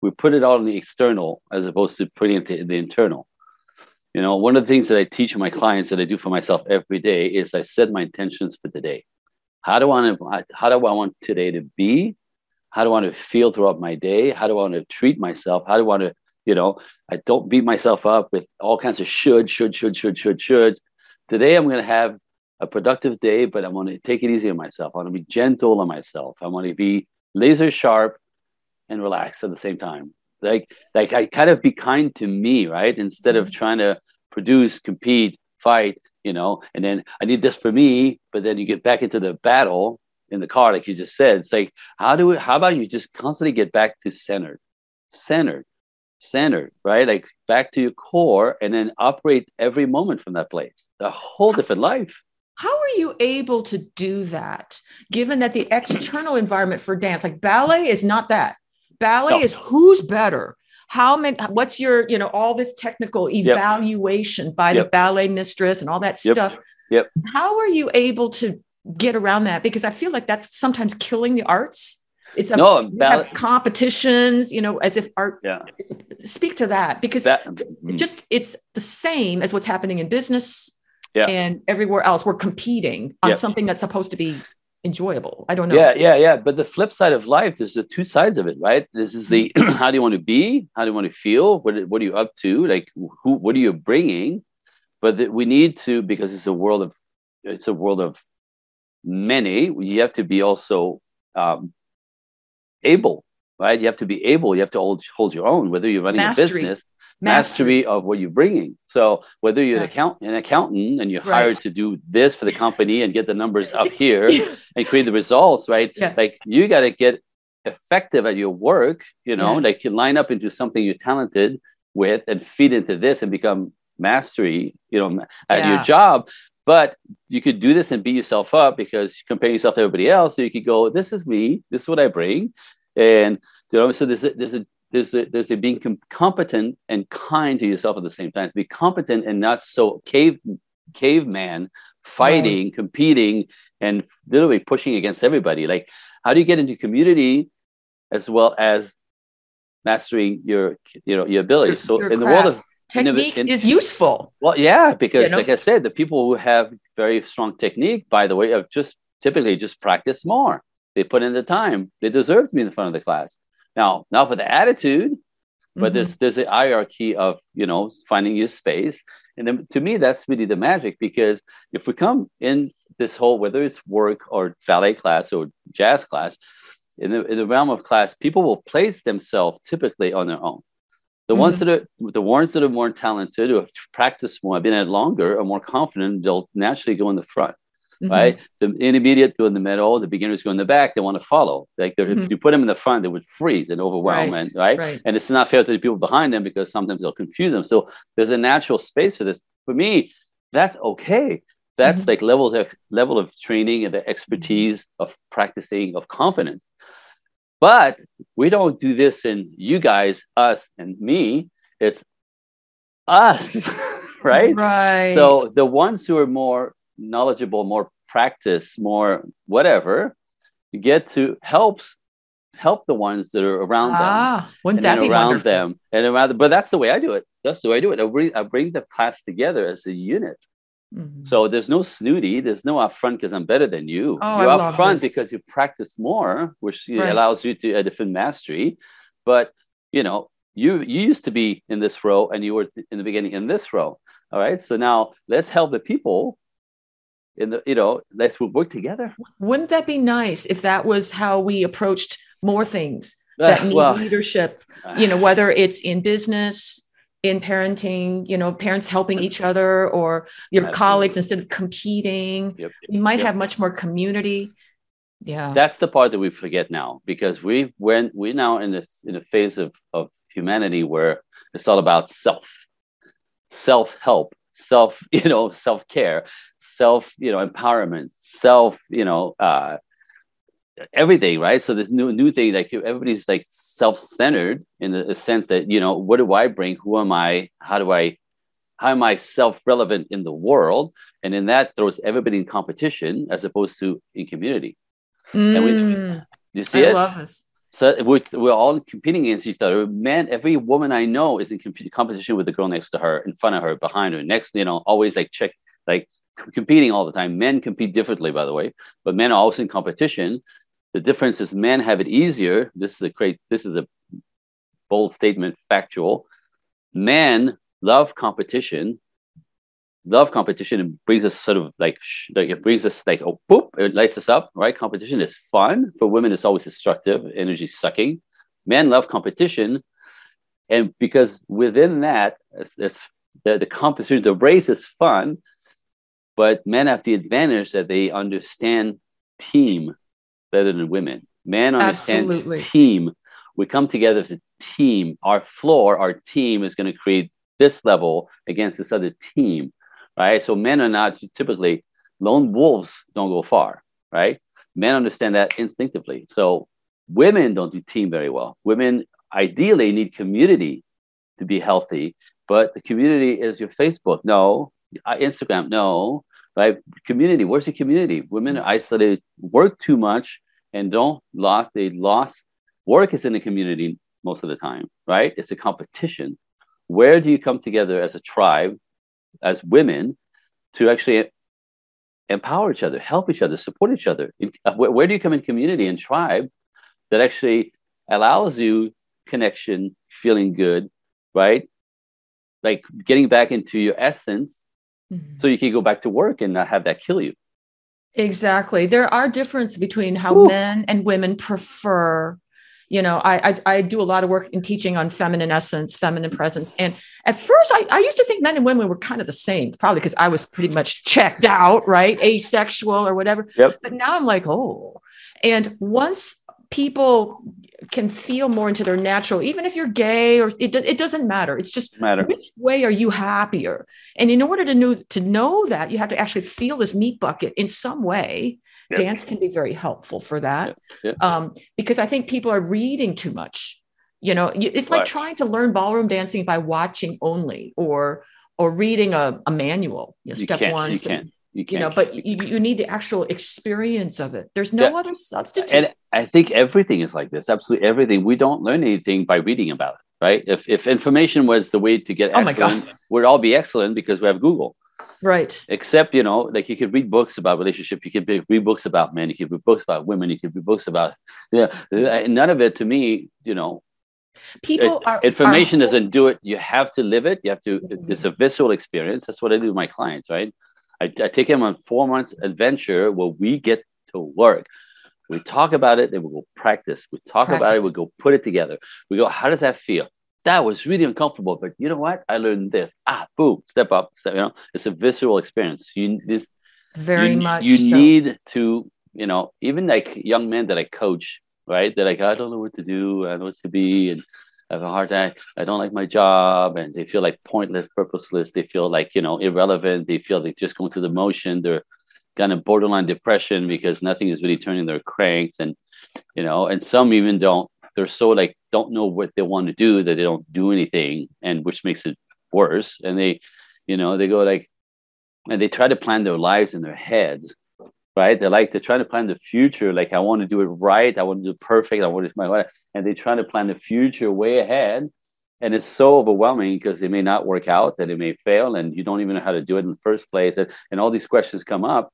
we put it all in the external as opposed to putting it in the internal. You know, one of the things that I teach my clients that I do for myself every day is I set my intentions for the day. How do I want how do I want today to be? How do I want to feel throughout my day? How do I want to treat myself? How do I want to, you know, I don't beat myself up with all kinds of should, should, should, should, should, should. Today I'm going to have a productive day, but I want to take it easy on myself. I want to be gentle on myself. I want to be laser sharp and relaxed at the same time. Like, like I kind of be kind to me, right? Instead of mm-hmm. trying to produce, compete, fight, you know, and then I need this for me, but then you get back into the battle in the car, like you just said. It's like, how do we, how about you just constantly get back to centered, centered, centered, right? Like back to your core and then operate every moment from that place. A whole different life. How are you able to do that given that the external environment for dance, like ballet, is not that? Ballet no. is who's better? How many, what's your, you know, all this technical evaluation yep. by yep. the ballet mistress and all that yep. stuff. Yep. How are you able to get around that because I feel like that's sometimes killing the arts. It's a, no, competitions, you know, as if art. Yeah. Speak to that because that, mm. just it's the same as what's happening in business yeah. and everywhere else. We're competing on yeah. something that's supposed to be enjoyable. I don't know. Yeah, yeah, yeah. But the flip side of life, there's the two sides of it, right? This is the how do you want to be? How do you want to feel? What what are you up to? Like who? What are you bringing? But the, we need to because it's a world of it's a world of many, you have to be also um, able, right? You have to be able, you have to hold, hold your own, whether you're running mastery. a business, mastery. mastery. of what you're bringing. So whether you're yeah. an, account, an accountant and you're right. hired to do this for the company and get the numbers up here and create the results, right? Yeah. Like you got to get effective at your work, you know, yeah. like you line up into something you're talented with and feed into this and become mastery, you know, at your job. But you could do this and beat yourself up because you compare yourself to everybody else. So you could go, "This is me. This is what I bring," and you know, so there's a, there's a there's a, there's a being com- competent and kind to yourself at the same time. To be competent and not so cave caveman fighting, right. competing, and literally pushing against everybody. Like, how do you get into community as well as mastering your you know your abilities? So your in the world of technique is useful. Well, yeah, because you know? like I said, the people who have very strong technique, by the way, have just typically just practice more. They put in the time. They deserve to be in front of the class. Now, not for the attitude, but mm-hmm. there's there's a hierarchy of you know finding your space. And then to me, that's really the magic because if we come in this whole whether it's work or ballet class or jazz class, in the, in the realm of class, people will place themselves typically on their own. The mm-hmm. ones that are the ones that are more talented, who have practiced more, have been at longer, are more confident. They'll naturally go in the front, mm-hmm. right? The intermediate go in the middle. The beginners go in the back. They want to follow. Like mm-hmm. if you put them in the front, they would freeze and overwhelm, right. and right? right? And it's not fair to the people behind them because sometimes they'll confuse them. So there's a natural space for this. For me, that's okay. That's mm-hmm. like level of level of training and the expertise of practicing of confidence. But we don't do this in you guys, us, and me. It's us, right? Right. So the ones who are more knowledgeable, more practice, more whatever, get to helps help the ones that are around ah, them. Wouldn't that be around wonderful? them and around but that's the way I do it. That's the way I do it. I bring, I bring the class together as a unit. Mm-hmm. So there's no snooty, there's no upfront because I'm better than you. Oh, You're I upfront because you practice more, which right. allows you to a different mastery. But you know, you you used to be in this row and you were in the beginning in this row. All right. So now let's help the people in the, you know, let's work together. Wouldn't that be nice if that was how we approached more things that uh, need well, leadership, you know, whether it's in business, in parenting, you know, parents helping each other or your Absolutely. colleagues instead of competing. Yep. You might yep. have much more community. Yeah. That's the part that we forget now because we went we're now in this in a phase of, of humanity where it's all about self, self-help, self, you know, self-care, self, you know, empowerment, self, you know, uh, everything, right? So this new new thing, like everybody's like self-centered in the, sense that you know, what do I bring? Who am I? How do I? How am I self-relevant in the world? And in that throws everybody in competition as opposed to in community. Mm, we, you see I it? love this. So we're, we're all competing against each other. Man, every woman I know is in comp- competition with the girl next to her, in front of her, behind her, next, you know, always like check, like competing all the time. Men compete differently, by the way, but men are always in competition. The difference is men have it easier. This is a great, this is a bold statement, factual. Men love competition. Love competition and brings us sort of like, like it brings us like oh boop it lights us up right competition is fun for women it's always destructive energy sucking men love competition and because within that it's, it's the, the competition the race is fun but men have the advantage that they understand team better than women. Men understand Absolutely. team. We come together as a team. Our floor, our team is going to create this level against this other team, right? So men are not typically lone wolves don't go far, right? Men understand that instinctively. So women don't do team very well. Women ideally need community to be healthy, but the community is your Facebook. No, uh, Instagram. No, right? Community. Where's the community? Women are isolated, work too much, and don't lost. They lost. Work is in the community most of the time, right? It's a competition. Where do you come together as a tribe, as women, to actually empower each other, help each other, support each other? Uh, where do you come in community and tribe that actually allows you connection, feeling good, right? Like getting back into your essence mm-hmm. so you can go back to work and not have that kill you. Exactly. There are differences between how Ooh. men and women prefer. You know, I, I, I do a lot of work in teaching on feminine essence, feminine presence, and at first I, I used to think men and women were kind of the same, probably because I was pretty much checked out, right, asexual or whatever. Yep. But now I'm like, oh, and once people can feel more into their natural, even if you're gay or it, it doesn't matter. It's just matter. which way are you happier? And in order to know to know that, you have to actually feel this meat bucket in some way. Yep. Dance can be very helpful for that, yep. Yep. Um, because I think people are reading too much. You know, it's like right. trying to learn ballroom dancing by watching only, or or reading a, a manual. You know, step one, you step, can't. You, you know, but you, you, need the actual experience of it. There's no other substitute. And I think everything is like this. Absolutely everything. We don't learn anything by reading about it, right? If if information was the way to get oh excellent, we'd all be excellent because we have Google. Right. Except, you know, like you could read books about relationship, you could read books about men, you could read books about women, you could read books about yeah. Uh, none of it to me, you know, people uh, are information are, doesn't do it. You have to live it. You have to. It's a visceral experience. That's what I do with my clients, right? I, I take him on four months adventure where we get to work. We talk about it, then we go practice. We talk practice. about it, we go put it together. We go, how does that feel? That was really uncomfortable, but you know what? I learned this. Ah, boom, step up, step. You know, it's a visceral experience. You this very you, much. You so. need to, you know, even like young men that I coach, right? They're like, I don't know what to do, I don't know what to be, and Have a hard time. I don't like my job, and they feel like pointless, purposeless. They feel like you know irrelevant. They feel like just going through the motion. They're kind of borderline depression because nothing is really turning their cranks and you know and some even don't they're so like don't know what they want to do that they don't do anything and which makes it worse and they you know they go like and they try to plan their lives in their heads right they like they're trying to plan the future like i want to do it right i want to do it perfect i want to do my life and they're trying to plan the future way ahead and it's so overwhelming because it may not work out that it may fail and you don't even know how to do it in the first place and, and all these questions come up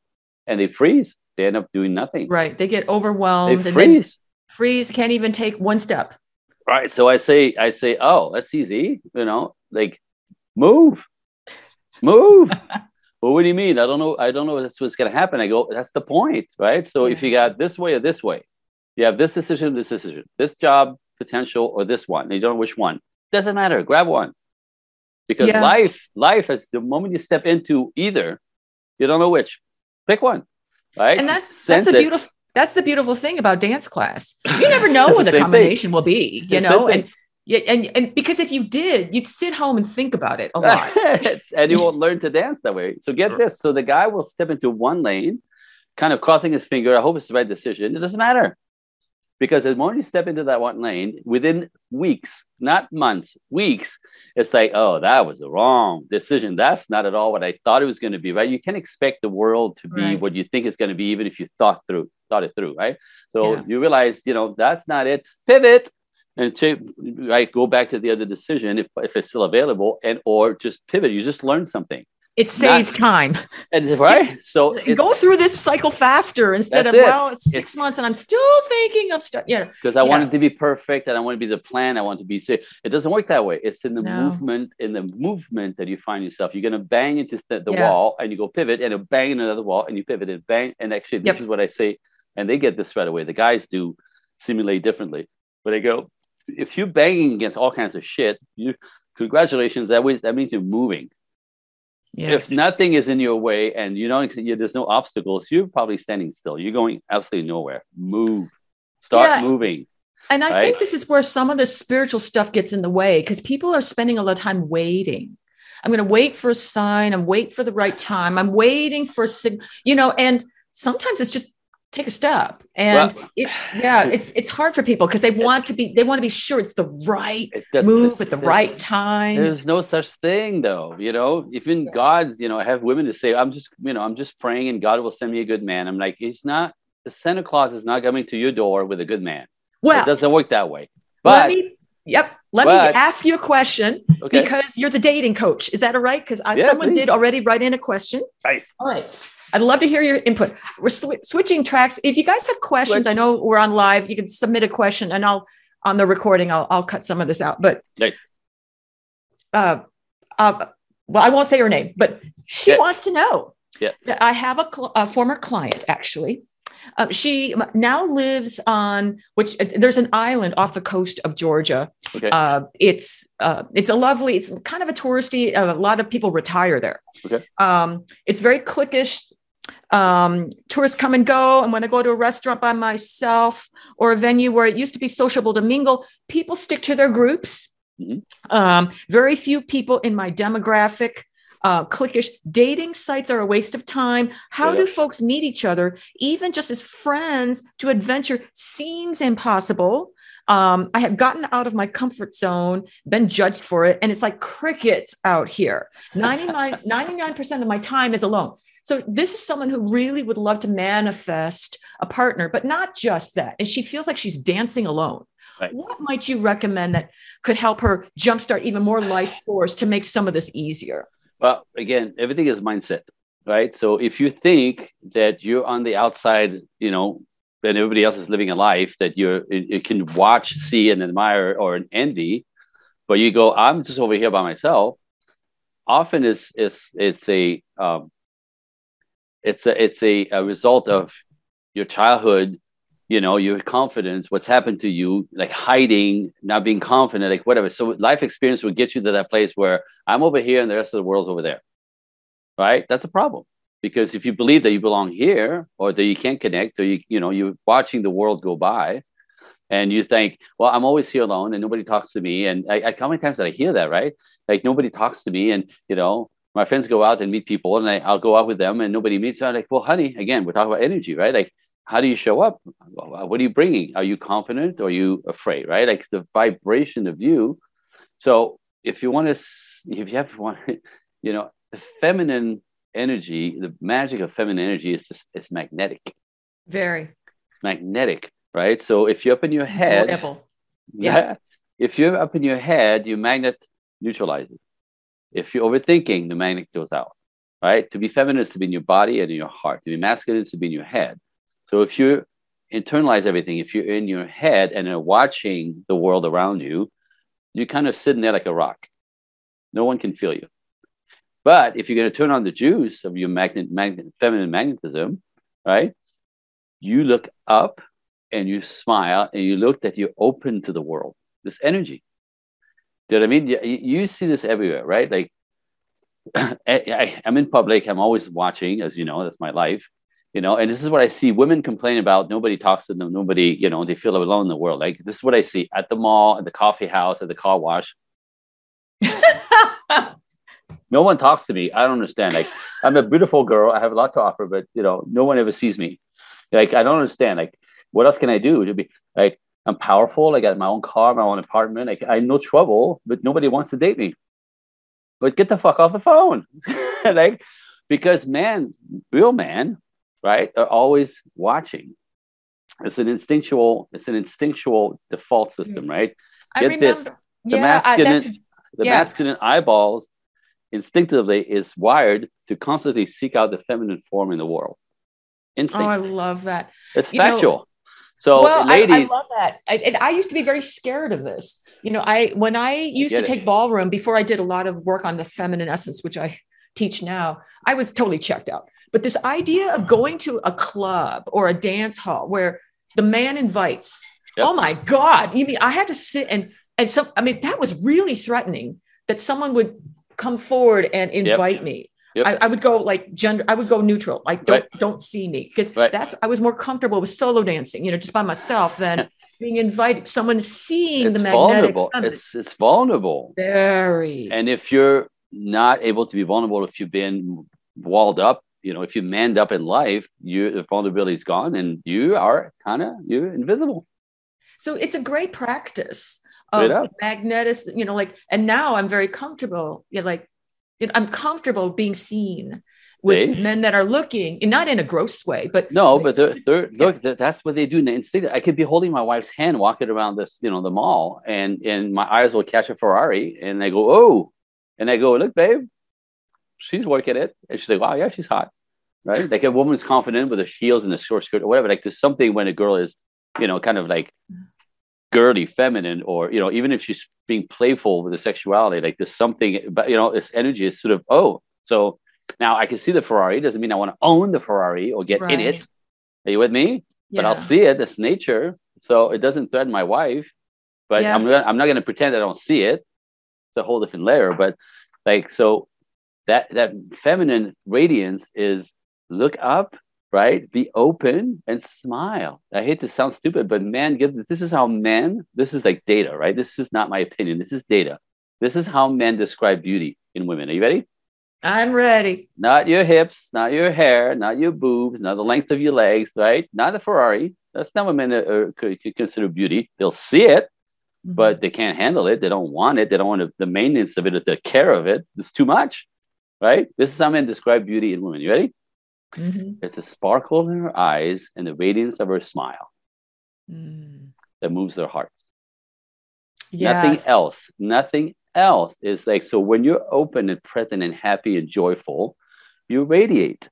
and they freeze. They end up doing nothing. Right. They get overwhelmed. They freeze. freeze. Can't even take one step. Right. So I say, I say, oh, that's easy. You know, like move, move. well, what do you mean? I don't know. I don't know that's what's going to happen. I go, that's the point, right? So yeah. if you got this way or this way, you have this decision, this decision, this job potential or this one. And you don't know which one. Doesn't matter. Grab one. Because yeah. life, life is the moment you step into either, you don't know which. Pick one. Right. And that's Sense that's a beautiful that's the beautiful thing about dance class. You never know what the, the combination thing. will be, you know, and yeah, and, and because if you did, you'd sit home and think about it a lot. and you won't learn to dance that way. So get this. So the guy will step into one lane, kind of crossing his finger. I hope it's the right decision. It doesn't matter because the moment you step into that one lane within weeks not months weeks it's like oh that was the wrong decision that's not at all what i thought it was going to be right you can't expect the world to be right. what you think it's going to be even if you thought through thought it through right so yeah. you realize you know that's not it pivot and to right go back to the other decision if, if it's still available and or just pivot you just learn something it saves Not, time. And right. So go through this cycle faster instead of, it. well, it's six it's, months and I'm still thinking of stuff. Yeah. Because I yeah. want it to be perfect and I want to be the plan. I want to be safe. It doesn't work that way. It's in the no. movement, in the movement that you find yourself. You're going to bang into the, the yeah. wall and you go pivot and you bang into another wall and you pivot and bang. And actually, this yep. is what I say. And they get this right away. The guys do simulate differently. But they go, if you're banging against all kinds of shit, you congratulations. That way, that means you're moving Yes. If nothing is in your way and you don't, there's no obstacles, you're probably standing still. You're going absolutely nowhere. Move, start yeah. moving. And I right? think this is where some of the spiritual stuff gets in the way because people are spending a lot of time waiting. I'm going to wait for a sign. I'm wait for the right time. I'm waiting for a sig- you know, and sometimes it's just take a step. And well, it, yeah it's it's hard for people because they want to be they want to be sure it's the right it move at the right time. There's no such thing though you know? Even yeah. god you know i have women to say i'm just you know i'm just praying and god will send me a good man. I'm like it's not the santa claus is not coming to your door with a good man. Well it doesn't work that way. but me, yep let but, me ask you a question okay. because you're the dating coach. Is that all right? Because yeah, someone please. did already write in a question. Nice. All right I'd love to hear your input. We're sw- switching tracks. If you guys have questions, I know we're on live. You can submit a question, and I'll on the recording. I'll I'll cut some of this out. But uh, uh, well, I won't say her name, but she yeah. wants to know. Yeah. I have a, cl- a former client actually. Uh, she now lives on which uh, there's an island off the coast of Georgia. Okay. Uh, it's uh, it's a lovely. It's kind of a touristy. a lot of people retire there. Okay. Um, it's very cliquish um, tourists come and go. And when I go to a restaurant by myself or a venue where it used to be sociable to mingle, people stick to their groups. Mm-hmm. Um, very few people in my demographic. Uh, cliquish dating sites are a waste of time. How yeah. do folks meet each other, even just as friends, to adventure seems impossible. Um, I have gotten out of my comfort zone, been judged for it, and it's like crickets out here. 99, 99% of my time is alone. So this is someone who really would love to manifest a partner, but not just that. And she feels like she's dancing alone. Right. What might you recommend that could help her jumpstart even more life force to make some of this easier? Well, again, everything is mindset, right? So if you think that you're on the outside, you know, and everybody else is living a life that you're you can watch, see, and admire or envy, but you go, I'm just over here by myself. Often it's it's it's a um, it's a it's a, a result of your childhood you know your confidence what's happened to you like hiding not being confident like whatever. So life experience will get you to that place where i'm over here and the rest of the world's over there right? That's a problem. Because if you believe that you belong here or that you can't connect or you you know you're watching the world go by and you think well i'm always here alone and nobody talks to me. And I, I how many times did i hear that right? Like nobody talks to me and you know my friends go out and meet people and I, i'll go out with them and nobody meets me i'm like well honey again we're talking about energy right? Like how do you show up? What are you bringing? Are you confident? Or are you afraid right? Like the vibration of you. So if you want to if you have one you know the feminine energy the magic of feminine energy is just, it's magnetic. Very. It's magnetic right? So if you're up in your head Forever. yeah if you're up in your head your magnet neutralizes if you're overthinking the magnet goes out right to be feminine is to be in your body and in your heart to be masculine is to be in your head so if you internalize everything, if you're in your head and are watching the world around you, you're kind of sitting there like a rock. No one can feel you. But if you're going to turn on the juice of your magnet, magnet, feminine magnetism, right? You look up and you smile and you look that you're open to the world, this energy. Do you know what I mean? You, you see this everywhere, right? Like I, I'm in public, I'm always watching, as you know, that's my life you know? And this is what i see women complain about. Nobody talks to them. Nobody you know they feel alone in the world. Like this is what i see at the mall at the coffee house at the car wash. No one talks to me. I don't understand. Like i'm a beautiful girl. I have a lot to offer but you know no one ever sees me. Like i don't understand. Like what else can i do to be like i'm powerful i got my own car my own apartment i no trouble but nobody wants to date me but get the fuck off the phone like because man real man right, are always watching. It's an instinctual, it's an instinctual default mm-hmm. system, right? Get remember, this. The yeah, masculine, the yeah. masculine eyeballs instinctively is wired to constantly seek out the feminine form in the world. Instinct. Oh, I love that. It's you factual. Know, so, well, ladies, I, I love that. I, and I used to be very scared of this. You know, I when I used to take it. ballroom before I did a lot of work on the feminine essence, which I teach now, I was totally checked out. But this idea of going to a club or a dance hall where the man invites, yep. oh my God, you mean I had to sit and and so I mean that was really threatening that someone would come forward and invite yep. me. Yep. I, I, would go like gender, I would go neutral, like don't right. don't see me. Because right. that's I was more comfortable with solo dancing, you know, just by myself than being invited, someone seeing it's the magnetic vulnerable. It's it's vulnerable. Very. And if you're not able to be vulnerable, if you've been walled up you know, if you manned up in life, you the vulnerability is gone and you are kind of you're invisible. So it's a great practice of magnetism, you know, like, and now I'm very comfortable. You know, like, you know, I'm comfortable being seen with they, men that are looking, and not in a gross way, but no, but they're, they're yeah. look, that's what they do. Instinct. I could be holding my wife's hand, walking around this, you know, the mall, and and my eyes will catch a Ferrari, and I go, oh, and I go, look, babe, she's working it. And she's like, wow, yeah, she's hot. Right. Like a woman's confident with her heels and the short skirt or whatever. Like there's something when a girl is, you know, kind of like girly, feminine, or, you know, even if she's being playful with the sexuality, like there's something, but, you know, this energy is sort of, oh, so now I can see the Ferrari. Doesn't mean I want to own the Ferrari or get right. in it. Are you with me? Yeah. But I'll see it. It's nature. So it doesn't threaten my wife. But yeah. I'm, gonna, I'm not going to pretend I don't see it. It's a whole different layer. But like, so that that feminine radiance is look up right? Be open and smile. I hate to sound stupid but man gives this is how men this is like data right? This is not my opinion. This is data. This is how men describe beauty in women. Are you ready? I'm ready. Not your hips not your hair not your boobs not the length of your legs right? Not a ferrari. That's not what men are, could, could consider beauty. They'll see it mm-hmm. but they can't handle it. They don't want it. They don't want the maintenance of it the care of it it's too much right? This is how men describe beauty in women. You ready? Mm-hmm. It's the sparkle in her eyes and the radiance of her smile mm. that moves their hearts. Yes. Nothing else. Nothing else is like so when you're open and present and happy and joyful, you radiate.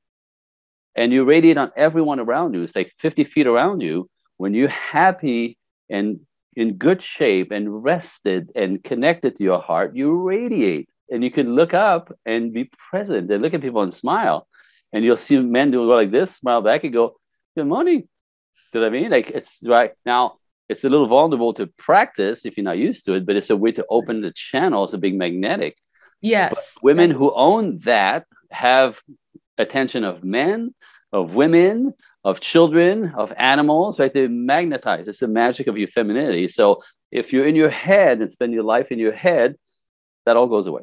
And you radiate on everyone around you. It's like 50 feet around you. When you're happy and in good shape and rested and connected to your heart, you radiate and you can look up and be present and look at people and smile and you'll see men do go like this, smile back, and go, "Good morning." Do you know what I mean? Like it's right now. It's a little vulnerable to practice if you're not used to it, but it's a way to open the channels of being magnetic. Yes. But women yes. who own that have attention of men, of women, of children, of animals, right? They magnetize. It's the magic of your femininity. So if you're in your head and spend your life in your head, that all goes away.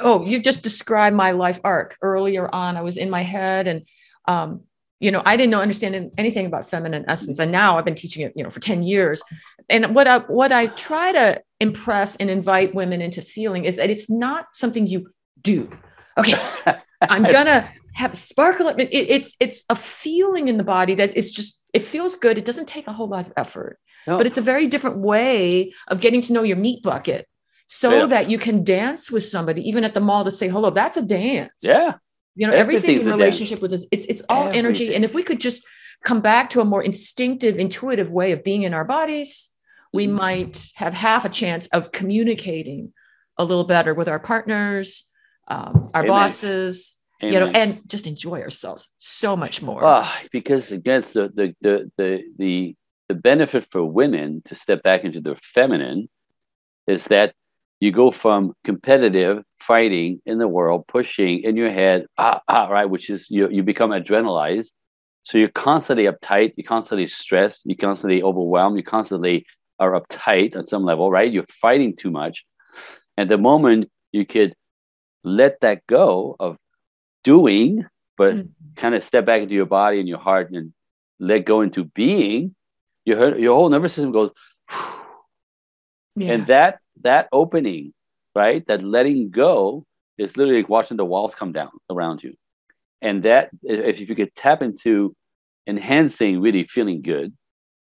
Oh, you just described my life arc. Earlier on. I was in my head and um, you know i didn't know understand anything about feminine essence. And now i've been teaching it you know for 10 years. And what i what i try to impress and invite women into feeling is that it's not something you do. Okay i'm gonna have a sparkle it, it's it's a feeling in the body that is just it feels good. It doesn't take a whole lot of effort no. but it's a very different way of getting to know your meat bucket so yeah. that you can dance with somebody even at the mall to say hello that's a dance yeah you know everything in relationship with us it's it's all everything. energy and if we could just come back to a more instinctive intuitive way of being in our bodies we mm-hmm. might have half a chance of communicating a little better with our partners um, our Amen. bosses Amen. you know and just enjoy ourselves so much more oh, because again the, the the the the the benefit for women to step back into their feminine is that you go from competitive fighting in the world, pushing in your head, ah, ah, right, which is you, you become adrenalized. So you're constantly uptight, you're constantly stressed, you're constantly overwhelmed, you constantly are uptight on some level, right? You're fighting too much. And the moment you could let that go of doing, but mm-hmm. kind of step back into your body and your heart and let go into being, your, your whole nervous system goes, yeah. and that that opening, right? That letting go is literally like watching the walls come down around you. And that, if you could tap into enhancing really feeling good,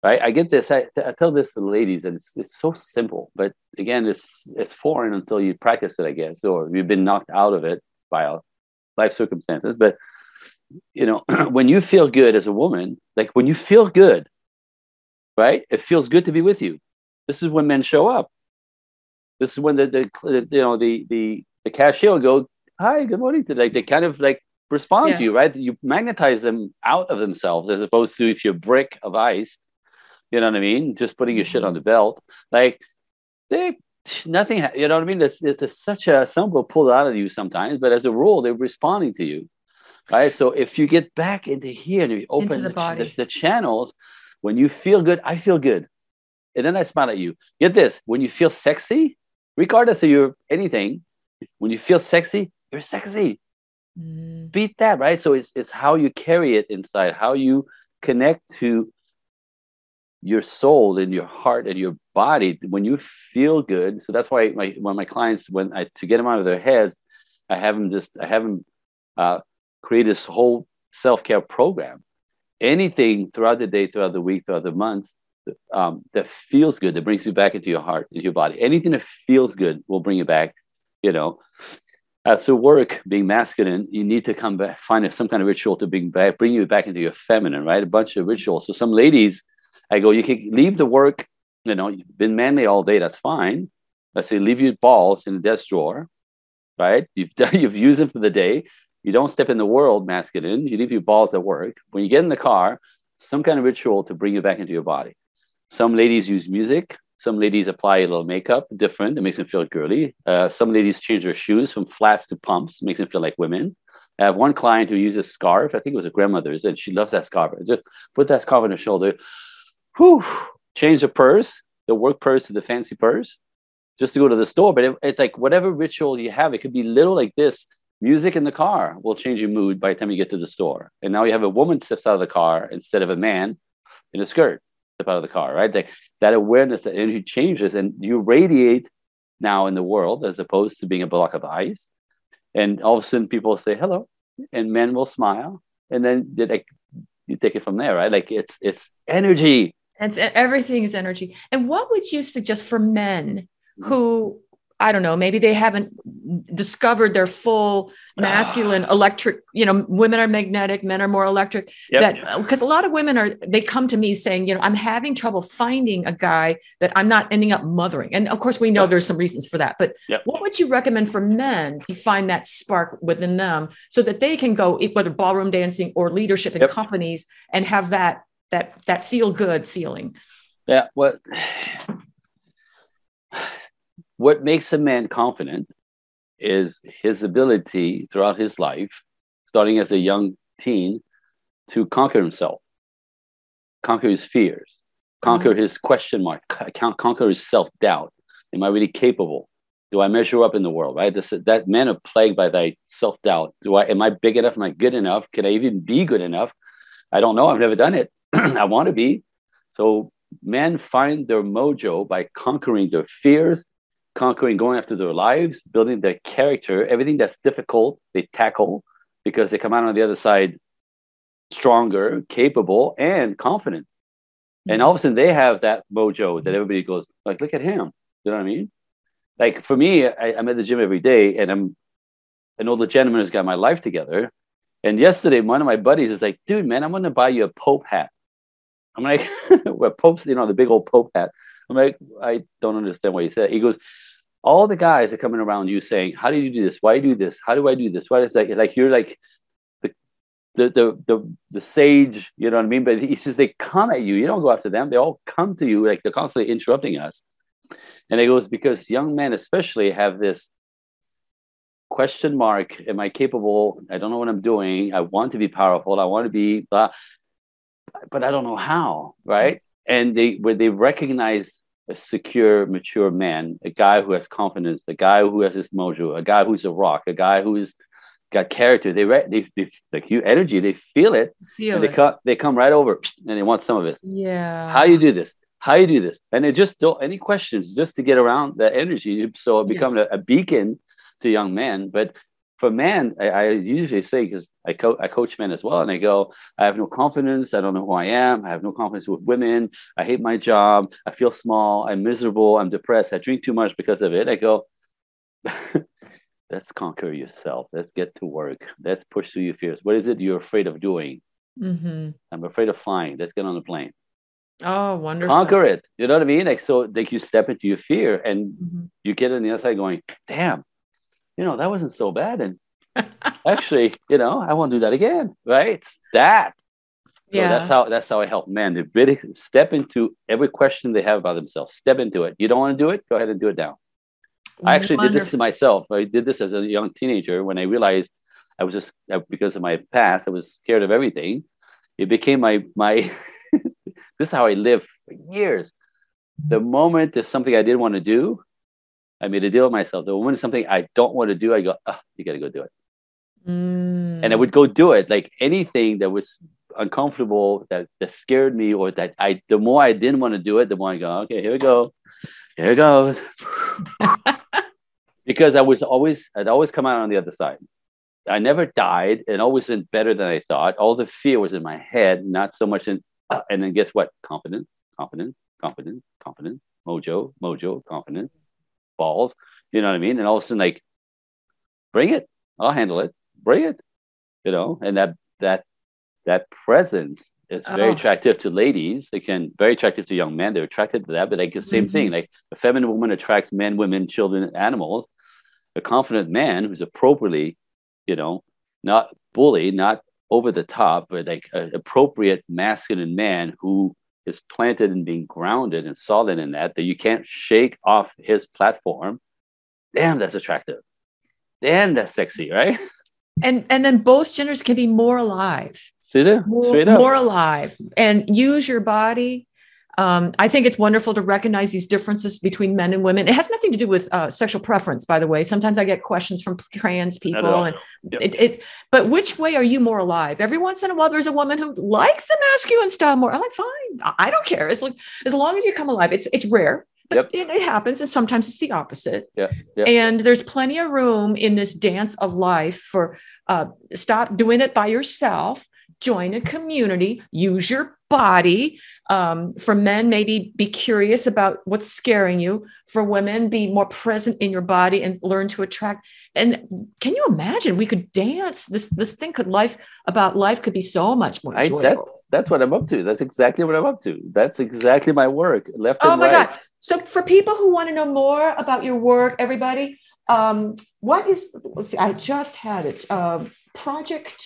right? I get this, I, I tell this to the ladies, and it's, it's so simple, but again, it's, it's foreign until you practice it, I guess, or you've been knocked out of it by life circumstances. But, you know, when you feel good as a woman, like when you feel good, right? It feels good to be with you. This is when men show up. This is when the, the you know the the the cashier will go, "Hi, good morning." Like they kind of like respond yeah. to you, right? You magnetize them out of themselves as opposed to if you're a brick of ice, you know what I mean? Just putting your shit on mm-hmm. the belt, like they nothing. You know what I mean? It's, it's such a some will pull out of you sometimes, but as a rule, they're responding to you, right? So if you get back into here and you open the, the, the, the channels, when you feel good, I feel good, and then I smile at you. Get this: when you feel sexy, regardless of your anything, when you feel sexy, you're sexy. Mm. Beat that, right? So it's it's how you carry it inside, how you connect to your soul and your heart and your body when you feel good. So that's why my when my clients when I to get them out of their heads, I have them just I have them uh, create this whole self care program. Anything throughout the day, throughout the week, throughout the months um, that feels good, that brings you back into your heart, into your body. Anything that feels good will bring you back. You know, after work, being masculine, you need to come back, find some kind of ritual to bring back, bring you back into your feminine, right? A bunch of rituals. So some ladies, I go, you can leave the work. You know, you've been manly all day. That's fine. I say, leave your balls in the desk drawer, right? You've done, you've used them for the day. You don't step in the world masculine. You leave your balls at work. When you get in the car, some kind of ritual to bring you back into your body. Some ladies use music. Some ladies apply a little makeup, different. It makes them feel girly. Uh, some ladies change their shoes from flats to pumps, makes them feel like women. I have one client who uses scarf. I think it was a grandmother's, and she loves that scarf. Just put that scarf on her shoulder. Whew, change the purse, the work purse to the fancy purse, just to go to the store. But it, it's like whatever ritual you have, it could be little like this. Music in the car will change your mood by the time you get to the store. And now you have a woman steps out of the car instead of a man in a skirt step out of the car, right? That, that awareness, that energy changes and you radiate now in the world as opposed to being a block of ice. And all of a sudden people say hello and men will smile. And then like, you take it from there, right? Like it's it's energy. It's everything is energy. And what would you suggest for men mm-hmm. who I don't know, maybe they haven't discovered their full ah. masculine electric, you know, women are magnetic, men are more electric. Yep. That uh, because a lot of women are, they come to me saying, you know, I'm having trouble finding a guy that I'm not ending up mothering. And of course, we know there's some reasons for that. But Yep. what would you recommend for men to find that spark within them so that they can go, whether ballroom dancing or leadership in Yep. companies and have that that that feel good feeling? Yeah. What what makes a man confident is his ability throughout his life, starting as a young teen, to conquer himself, conquer his fears, conquer mm-hmm. his question mark, con- conquer his self doubt. Am I really capable? Do I measure up in the world? Right. This, that men are plagued by that self doubt. Do I? Am I big enough? Am I good enough? Can I even be good enough? I don't know. I've never done it. I want to be. So men find their mojo by conquering their fears, conquering going after their lives, building their character. Everything that's difficult, they tackle because they come out on the other side stronger, capable, and confident. And mm-hmm. all of a sudden, they have that mojo that mm-hmm. everybody goes like, "Look at him." You know what I mean? Like for me, I, I'm at the gym every day, and I'm an older gentleman who's got my life together. And yesterday, one of my buddies is like, "Dude, man, I'm going to buy you a Pope hat." I'm like, "Well, Pope's, you know, the big old Pope hat." I'm like, "I don't understand what he said." He goes, "All the guys are coming around you saying, "How do you do this? Why do this? How do I do this?" Why is like like you're like the the the the, the sage, you know what I mean? But he says they come at you. You don't go after them. They all come to you like they're constantly interrupting us. And it goes because young men especially have this question mark am i capable i don't know what i'm doing i want to be powerful i want to be blah but i don't know how right and they where they recognize a secure mature man a guy who has confidence a guy who has his mojo a guy who's a rock a guy who's got character they re- they, they like you energy they feel it Feel they it. come they come right over and they want some of it yeah. how you do this how you do this and it just don't any questions just to get around that energy so it becomes Yes. a, a beacon to young men but for men i, I usually say because I, co- I coach men as well and i go i have no confidence. I don't know who i am. I have no confidence with women. I hate my job. I feel small. I'm miserable. I'm depressed. I drink too much because of it. I go let's conquer yourself. Let's get to work. Let's push through your fears. What is it you're afraid of doing? Hmm i'm afraid of flying. Let's get on the plane. Oh, wonderful. conquer it. You know what I mean? Like so, like you step into your fear and Mhm. you get on the other side going, "Damn, you know that wasn't so bad." And actually, you know, I won't do that again. Right? It's that. So Yeah. that's how that's how I help men to really step into every question they have about themselves. Step into it. You don't want to do it? Go ahead and do it now. I actually did this to myself. I did this as a young teenager when I realized I was just because of my past, I was scared of everything. It became my my. this is how I lived for years. The moment there's something I didn't want to do, I made a deal with myself. The moment it's something I don't want to do, I go, ah, you got to go do it. Mm. And I would go do it. Like anything that was uncomfortable, that, that scared me, or that I, the more I didn't want to do it, the more I go, okay, here we go. Here it goes. because I was always, I'd always come out on the other side. I never died and always went better than I thought. All the fear was in my head, not so much in, uh, and then guess what? Confidence, confidence, confidence, confidence, mojo, mojo, confidence, balls. You know what I mean? And all of a sudden, like, bring it. I'll handle it. Bring it. You know, and that that that presence is very Oh. attractive to ladies. It can very attractive to young men. They're attracted to that, but like the same thing. Mm-hmm. Like a feminine woman attracts men, women, children, animals. A confident man who's appropriately, you know, not bully, not over the top, but like an appropriate masculine man who is planted and being grounded and solid in that, that you can't shake off his platform. Damn, that's attractive. Damn, that's sexy, right? and and then both genders can be more alive. See there? more, more alive and use your body. Um, I think it's wonderful to recognize these differences between men and women. It has nothing to do with uh, sexual preference, by the way. Sometimes I get questions from trans people, and Yep. it, it. But which way are you more alive? Every once in a while, there's a woman who likes the masculine style more. I'm like, fine, I don't care. As long as long as you come alive. It's it's rare, but it, it happens, and sometimes it's the opposite. Yeah, yeah. And there's plenty of room in this dance of life for uh, stop doing it by yourself join a community, use your body. Um, for men, maybe be curious about what's scaring you. For women, be more present in your body and learn to attract. And can you imagine we could dance? This this thing could life about life could be so much more joyful. I, that's, that's what I'm up to. That's exactly what I'm up to. That's exactly my work. Left and oh my right. God. So for people who want to know more about your work, everybody, um, what is see, I just had it. Uh, project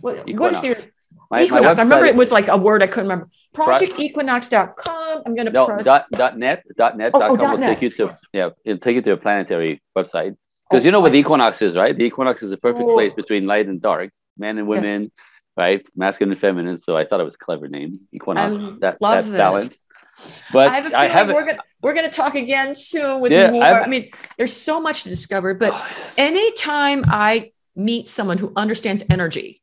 what, what is your my, Equinox. My I remember it was like a word I couldn't remember. ProjectEquinox.com. I'm going to no, dot, dot net dot net oh, oh dot oh, com will net. take you to yeah it'll take you to a planetary website because oh, you know what the equinox is right the equinox is a perfect oh. place between light and dark men and women yeah. right masculine and feminine so I thought it was a clever name equinox I that, love that this. balance but I have a feeling have we're gonna we're gonna talk again soon with yeah, more. I've, I mean, there's so much to discover. But oh, anytime I meet someone who understands energy,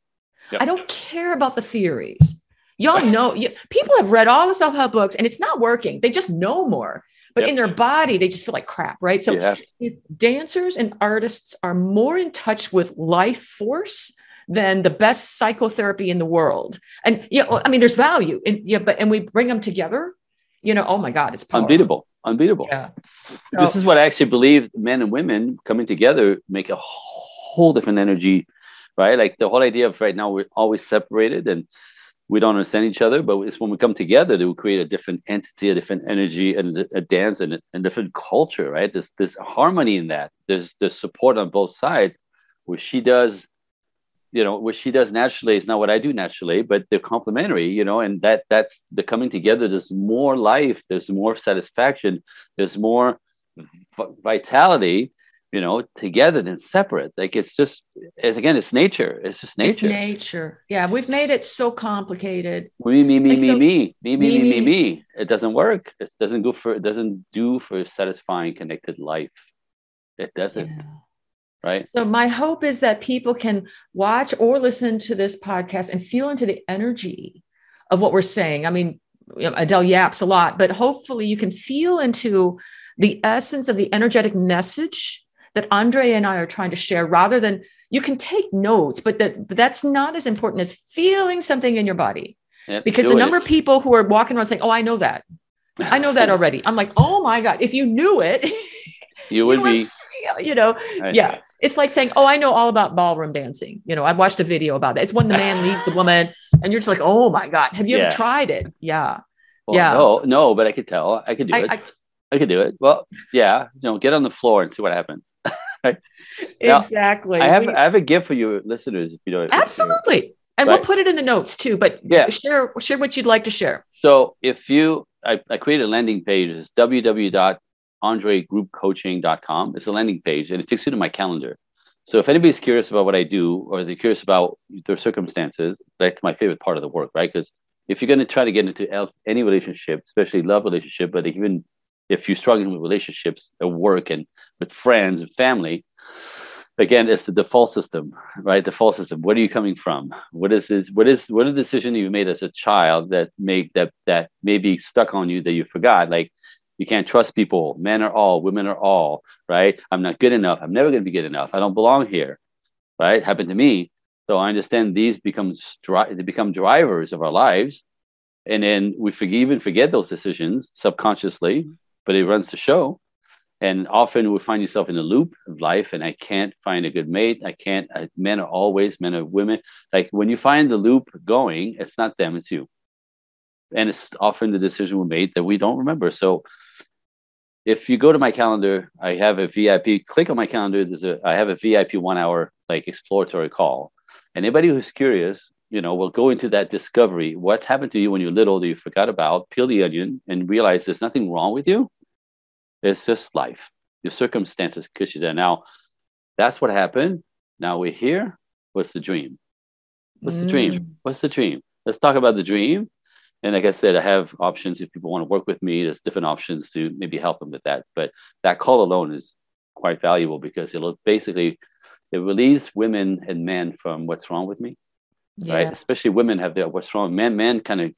Yep. I don't care about the theories. Y'all know, you, people have read all the self help books and it's not working. They just know more, but yep. in their body, they just feel like crap, right? So, yeah. if dancers and artists are more in touch with life force than the best psychotherapy in the world, and yeah, I mean, there's value, in, yeah, but and we bring them together, you know, oh my God, it's powerful. unbeatable, unbeatable. Yeah. So, this is what I actually believe men and women coming together make a whole different energy right? Like the whole idea of right now we're always separated and we don't understand each other, but it's when we come together that we create a different entity, a different energy, and a dance and a, different culture, right? There's this harmony in that. There's there's support on both sides. What she does, you know, what she does naturally is not what I do naturally, but they're complementary, you know, and that that's the coming together. There's more life. There's more satisfaction. There's more vitality you know, together than separate. Like it's just, it's, again, it's nature. It's just nature. It's nature. Yeah, we've made it so complicated. Me, me, me, me, so, me, me, me, me, me, me. It doesn't work. It doesn't go for. It doesn't do for satisfying connected life. It doesn't. Yeah. Right. So my hope is that people can watch or listen to this podcast and feel into the energy of what we're saying. I mean, Adele yaps a lot, but hopefully you can feel into the essence of the energetic message that Andre and I are trying to share rather than you can take notes, but that but that's not as important as feeling something in your body. Yep, because the number it. of people who are walking around saying, Oh, I know that. I know that already. I'm like, oh my God, if you knew it, you would be, you know, yeah. It's like saying, oh, I know all about ballroom dancing. You know, I watched a video about that. It's when the man leaves the woman and you're just like, oh my God, have you yeah. ever tried it? Yeah. Well, yeah. No, no, but I could tell. I could do I, it. I, I could do it. Well, yeah, you know, get on the floor and see what happens. exactly. Now, I have we, I have a gift for you listeners if you don't. Absolutely. And right. we'll put it in the notes too, but yeah. share share what you'd like to share. So if you I, I created a landing page, it's www.andregroupcoaching.com. It's a landing page and it takes you to my calendar. So if anybody's curious about what I do or they're curious about their circumstances, that's my favorite part of the work, right? Because if you're going to try to get into any relationship, especially love relationship, but even if you're struggling with relationships at work and with friends and family, again, it's the default system, right? The default system. Where are you coming from? What is this? What is what a decision you made as a child that make that that maybe stuck on you that you forgot? Like you can't trust people. Men are all, women are all, right? I'm not good enough. I'm never going to be good enough. I don't belong here, right? Happened to me. So I understand these become they become drivers of our lives, and then we forget, even forget those decisions subconsciously but it runs the show. And often we find yourself in a loop of life, and I can't find a good mate. I can't. I, men are always men are women. Like when you find the loop going, it's not them, it's you. And it's often the decision we made that we don't remember. So if you go to my calendar, I have a VIP. Click on my calendar. There's a I have a VIP one hour like exploratory call. Anybody who's curious, you know, we'll go into that discovery. What happened to you when you're little that you forgot about? Peel the onion and realize there's nothing wrong with you. It's just life. Your circumstances push you there. Now, that's what happened. Now we're here. What's the dream? What's the dream? Mm. What's the dream? Let's talk about the dream. And like I said, I have options if people want to work with me. There's different options to maybe help them with that. But that call alone is quite valuable because it'll basically it relieves women and men from what's wrong with me. Yeah. Right. Especially women have the what's wrong. Men, men kind of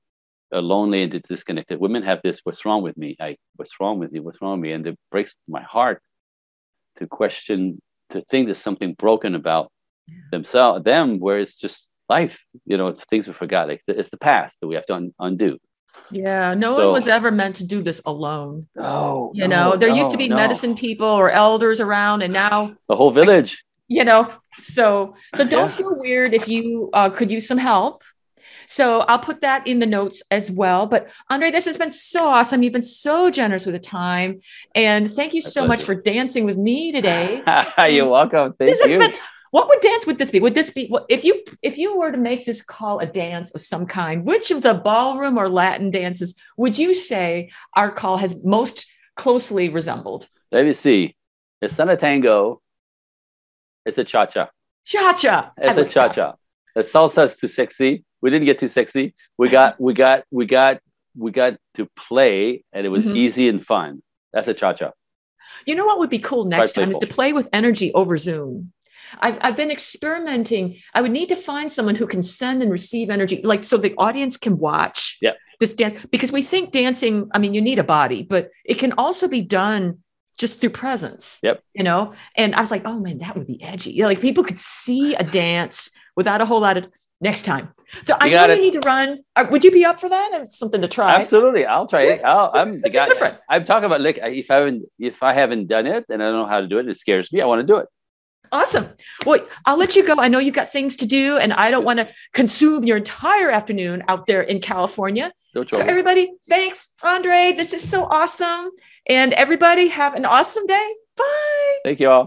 uh, are lonely and disconnected. Women have this, what's wrong with me? I, what's wrong with you? What's wrong with me? And it breaks my heart to question, to think there's something broken about yeah. themselves, them, where it's just life. You know, it's things we forgot. Like it's the past that we have to un- undo. Yeah, no So- one was ever meant to do this alone. No, You know, there used to be medicine people or elders around, and now The whole village. You know so so don't Yeah. feel weird if you uh, could use some help so i'll put that in the notes as well but andre this has been so awesome you've been so generous with the time and thank you so much for dancing with me today You're welcome. Thank this has been what would dance would this be would this be if you if you were to make this call a dance of some kind which of the ballroom or latin dances would you say our call has most closely resembled Let me see. It's not a tango. It's a cha cha. cha-cha It's a cha cha. The salsa is too sexy. We didn't get too sexy. We got we got we got we got to play, and it was Mhm. easy and fun. That's a cha cha. You know what would be cool next time is to play with energy over Zoom. I've, I've been experimenting. I would need to find someone who can send and receive energy, like so the audience can watch Yep. this dance. Because we think dancing, I mean, you need a body, but it can also be done just through presence. Yep. You know, and I was like, oh man, that would be edgy. You know, like people could see a dance without a whole lot of next time. So I You got really it. need to run. Uh, Would you be up for that? It's something to try. Absolutely, I'll try it. I'll, I'm the guy. different. I'm talking about like if I haven't if I haven't done it and I don't know how to do it, it scares me. I want to do it. Awesome. Well, I'll let you go. I know you've got things to do, and I don't want to consume your entire afternoon out there in California. No So, everybody, thanks, Andre. This is so awesome. And everybody, have an awesome day. Bye. Thank you all.